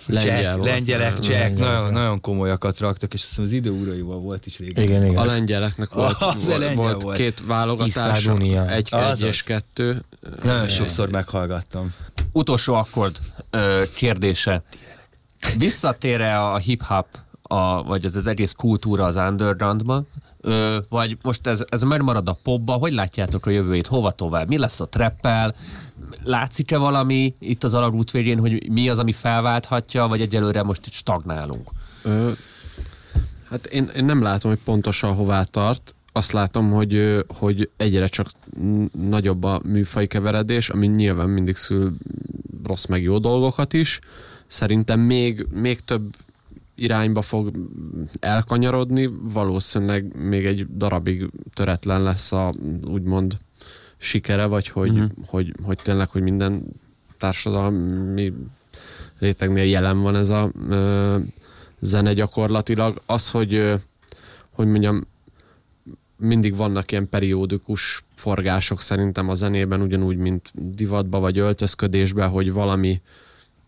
Lengyel csek, lengyelek, csek, lengyel, nagyon, nagyon komolyakat raktak, és azt hiszem az idő uraival volt is régen. Igen, igen. A lengyeleknek volt, az volt, volt, volt két válogatás, egy, egy és kettő. Nagyon sokszor meghallgattam. Utolsó akkord kérdése. Visszatér-e a hip-hop, a, vagy ez az egész kultúra az undergroundba, Ö, vagy most ez, ez megmarad a popba, hogy látjátok a jövőjét, hova tovább, mi lesz a treppel, látszik-e valami itt az alagút végén, hogy mi az, ami felválthatja, vagy egyelőre most itt stagnálunk? Ö, hát én, én nem látom, hogy pontosan hová tart, azt látom, hogy, hogy egyre csak nagyobb a műfai keveredés, ami nyilván mindig szül rossz meg jó dolgokat is, szerintem még, még több irányba fog elkanyarodni, valószínűleg még egy darabig töretlen lesz a úgymond sikere, vagy hogy, uh-huh. hogy, hogy tényleg, hogy minden társadalmi rétegnél jelen van ez a ö, zene gyakorlatilag. Az, hogy, ö, hogy mondjam, mindig vannak ilyen periódikus forgások szerintem a zenében, ugyanúgy, mint divatba vagy öltözködésbe, hogy valami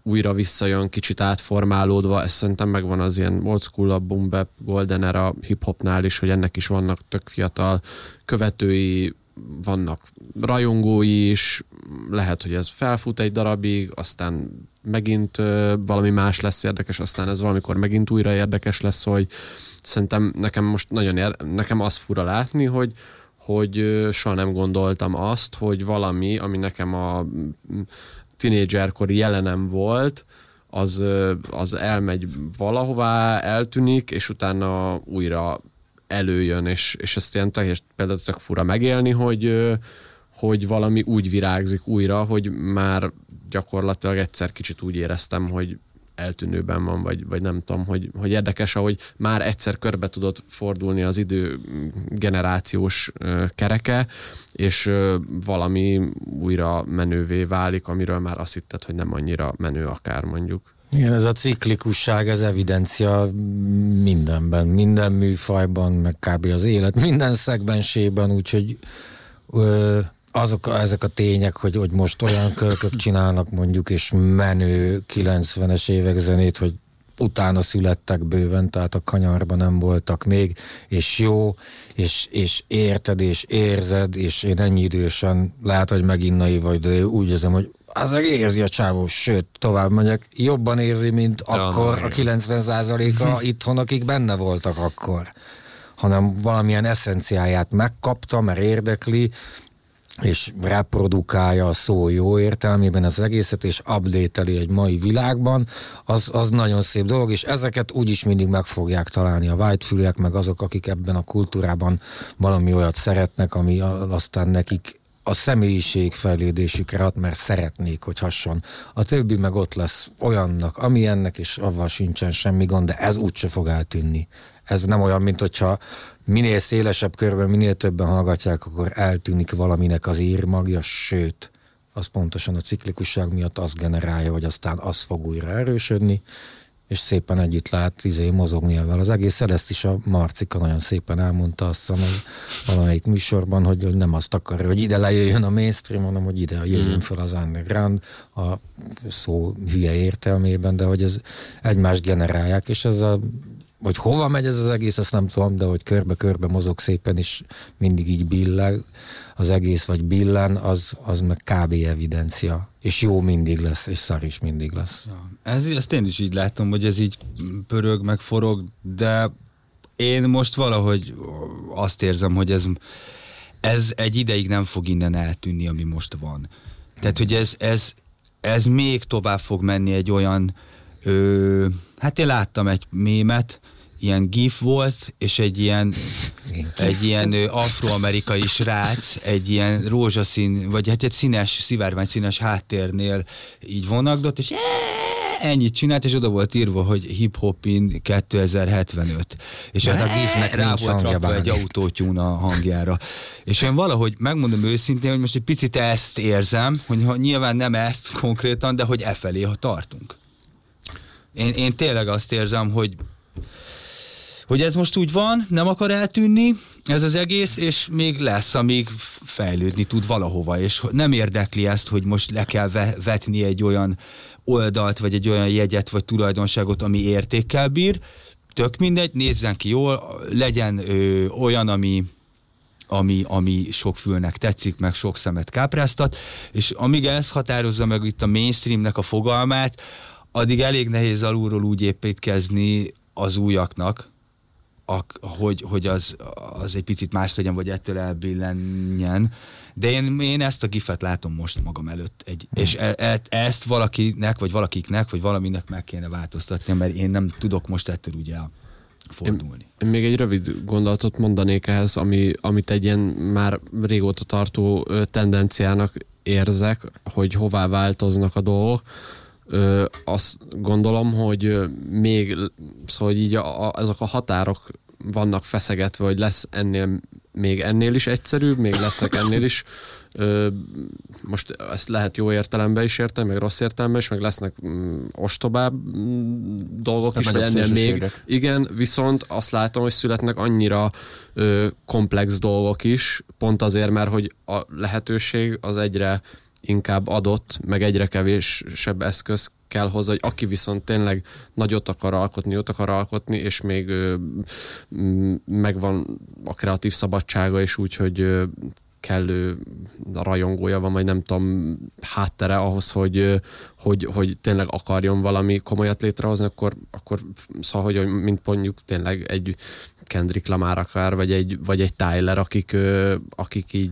újra visszajön, kicsit átformálódva, ez szerintem megvan az ilyen old school, a boom bap, golden era hip-hopnál is, hogy ennek is vannak tök fiatal követői, vannak rajongói is, lehet, hogy ez felfut egy darabig, aztán megint valami más lesz érdekes, aztán ez valamikor megint újra érdekes lesz, hogy szerintem nekem most nagyon ér, nekem az fura látni, hogy hogy soha nem gondoltam azt, hogy valami, ami nekem a tinédzserkori jelenem volt, az, az elmegy valahová, eltűnik, és utána újra előjön, és, és ezt ilyen teljes, például tök fura megélni, hogy, hogy valami úgy virágzik újra, hogy már gyakorlatilag egyszer kicsit úgy éreztem, hogy eltűnőben van, vagy, vagy nem tudom, hogy, hogy érdekes, ahogy már egyszer körbe tudott fordulni az idő generációs kereke, és valami újra menővé válik, amiről már azt hitted, hogy nem annyira menő akár mondjuk. Igen, ez a ciklikusság, ez evidencia mindenben, minden műfajban, meg kb. az élet minden szegmensében, úgyhogy ö, azok, ezek a tények, hogy, hogy most olyan kölkök csinálnak mondjuk, és menő 90-es évek zenét, hogy utána születtek bőven, tehát a kanyarban nem voltak még, és jó, és, és érted, és érzed, és én ennyi idősen lehet, hogy megint naiv vagy, de úgy érzem, hogy az meg érzi a csávó, sőt, tovább mondjak, jobban érzi, mint ja, akkor a 90%-a itthon, akik benne voltak akkor. Hanem valamilyen eszenciáját megkapta, mert érdekli, és reprodukálja a szó jó értelmében az egészet, és update egy mai világban, az, az nagyon szép dolog, és ezeket úgyis mindig meg fogják találni a whitefülek, meg azok, akik ebben a kultúrában valami olyat szeretnek, ami aztán nekik a személyiség fejlődésükre ad, mert szeretnék, hogy hasson. A többi meg ott lesz olyannak, ami ennek, és avval sincsen semmi gond, de ez úgyse fog eltűnni. Ez nem olyan, mint hogyha minél szélesebb körben, minél többen hallgatják, akkor eltűnik valaminek az írmagja, sőt, az pontosan a ciklikusság miatt azt generálja, hogy aztán az fog újra erősödni, és szépen együtt lát izé, mozogni ebben az egész. Ezt is a Marcika nagyon szépen elmondta azt hiszem, hogy valamelyik műsorban, hogy, hogy nem azt akarja, hogy ide lejöjjön a mainstream, hanem hogy ide jöjjön mm. fel az underground a szó hülye értelmében, de hogy ez egymást generálják, és ez a hogy hova megy ez az egész, azt nem tudom, de hogy körbe-körbe mozog szépen, és mindig így billeg az egész, vagy billen, az, az meg kb. evidencia. És jó mindig lesz, és szar is mindig lesz. Ja, ez, ezt én is így látom, hogy ez így pörög, meg forog, de én most valahogy azt érzem, hogy ez, ez egy ideig nem fog innen eltűnni, ami most van. Tehát, hogy ez, ez, ez még tovább fog menni egy olyan, ö, hát én láttam egy mémet, ilyen gif volt, és egy ilyen, egy ilyen afroamerikai srác, egy ilyen rózsaszín, vagy hát egy színes, szivárvány színes háttérnél így vonagdott, és ennyit csinált, és oda volt írva, hogy Hip Hop in 2075. És hát a gifnek rá volt rakva egy autótyún a hangjára. És én valahogy megmondom őszintén, hogy most egy picit ezt érzem, hogy nyilván nem ezt konkrétan, de hogy e felé, ha tartunk. Én, én tényleg azt érzem, hogy hogy ez most úgy van, nem akar eltűnni, ez az egész, és még lesz, amíg fejlődni tud valahova, és nem érdekli ezt, hogy most le kell vetni egy olyan oldalt, vagy egy olyan jegyet, vagy tulajdonságot, ami értékkel bír, tök mindegy, nézzen ki jól, legyen ö, olyan, ami, ami, ami sok fülnek tetszik, meg sok szemet kápráztat, és amíg ez határozza meg itt a mainstreamnek a fogalmát, addig elég nehéz alulról úgy építkezni az újaknak, a, hogy, hogy az, az egy picit más legyen, vagy ettől elbillenjen. De én, én ezt a gifet látom most magam előtt. Egy, mm. És e, e, ezt valakinek, vagy valakiknek, vagy valaminek meg kéne változtatni, mert én nem tudok most ettől ugye fordulni. Én, én még egy rövid gondolatot mondanék ehhez, ami, amit egy ilyen már régóta tartó tendenciának érzek, hogy hová változnak a dolgok ö, azt gondolom, hogy még, szóval így a, a, ezek a határok vannak feszegetve, hogy lesz ennél még ennél is egyszerűbb, még lesznek ennél is ö, most ezt lehet jó értelemben is érteni, meg rossz értelemben is, meg lesznek mm, ostobább mm, dolgok Tehát is, vagy ennél még. Igen, viszont azt látom, hogy születnek annyira ö, komplex dolgok is, pont azért, mert hogy a lehetőség az egyre inkább adott, meg egyre kevésebb eszköz kell hozzá, hogy aki viszont tényleg nagyot akar alkotni, jót akar alkotni, és még ö, megvan a kreatív szabadsága, és úgy, hogy ö, kellő rajongója van, vagy nem tudom, háttere ahhoz, hogy, hogy, hogy tényleg akarjon valami komolyat létrehozni, akkor, akkor szóval, hogy mint mondjuk tényleg egy Kendrick Lamar akár, vagy egy, vagy egy Tyler, akik, akik így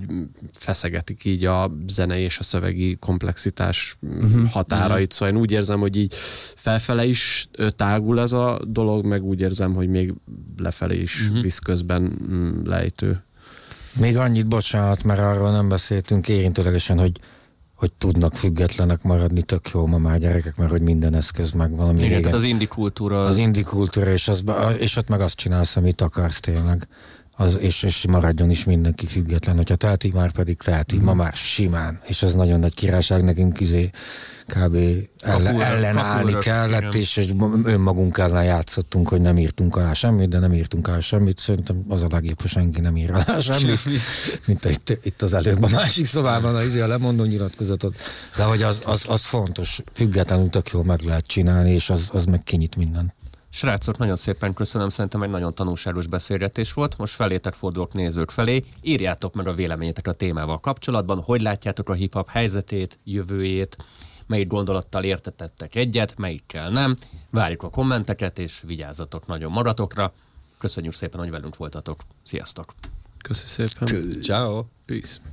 feszegetik így a zenei és a szövegi komplexitás uh-huh. határait. Szóval én úgy érzem, hogy így felfele is tágul ez a dolog, meg úgy érzem, hogy még lefelé is uh-huh. visz közben mm, lejtő. Még annyit, bocsánat, mert arról nem beszéltünk érintőlegesen, hogy hogy tudnak függetlenek maradni, tök jó ma már gyerekek, mert hogy minden eszköz megvan. Ami Igen, régen, tehát az indi kultúra. Az, az indi kultúra, és, az, és ott meg azt csinálsz, amit akarsz tényleg. Az, és, és maradjon is mindenki független. Hogyha teheti, már pedig teheti. Mm. Ma már simán. És ez nagyon nagy királyság nekünk izé kb. Ellen, ellenállni kellett, igen. és önmagunk ellen játszottunk, hogy nem írtunk alá semmit, de nem írtunk alá semmit. Szerintem az a legjobb, hogy senki nem ír alá semmit, mint itt, itt az előbb a másik szobában, az a lemondó nyilatkozatot. De hogy az, az, az fontos, függetlenül tök jól meg lehet csinálni, és az, az meg kinyit mindent. Srácok, nagyon szépen köszönöm, szerintem egy nagyon tanulságos beszélgetés volt. Most felétek fordulok nézők felé. Írjátok meg a véleményetek a témával kapcsolatban, hogy látjátok a hip-hop helyzetét, jövőjét, melyik gondolattal értetettek egyet, melyikkel nem. Várjuk a kommenteket, és vigyázzatok nagyon maratokra. Köszönjük szépen, hogy velünk voltatok. Sziasztok! Köszönjük szépen! Ciao! Peace!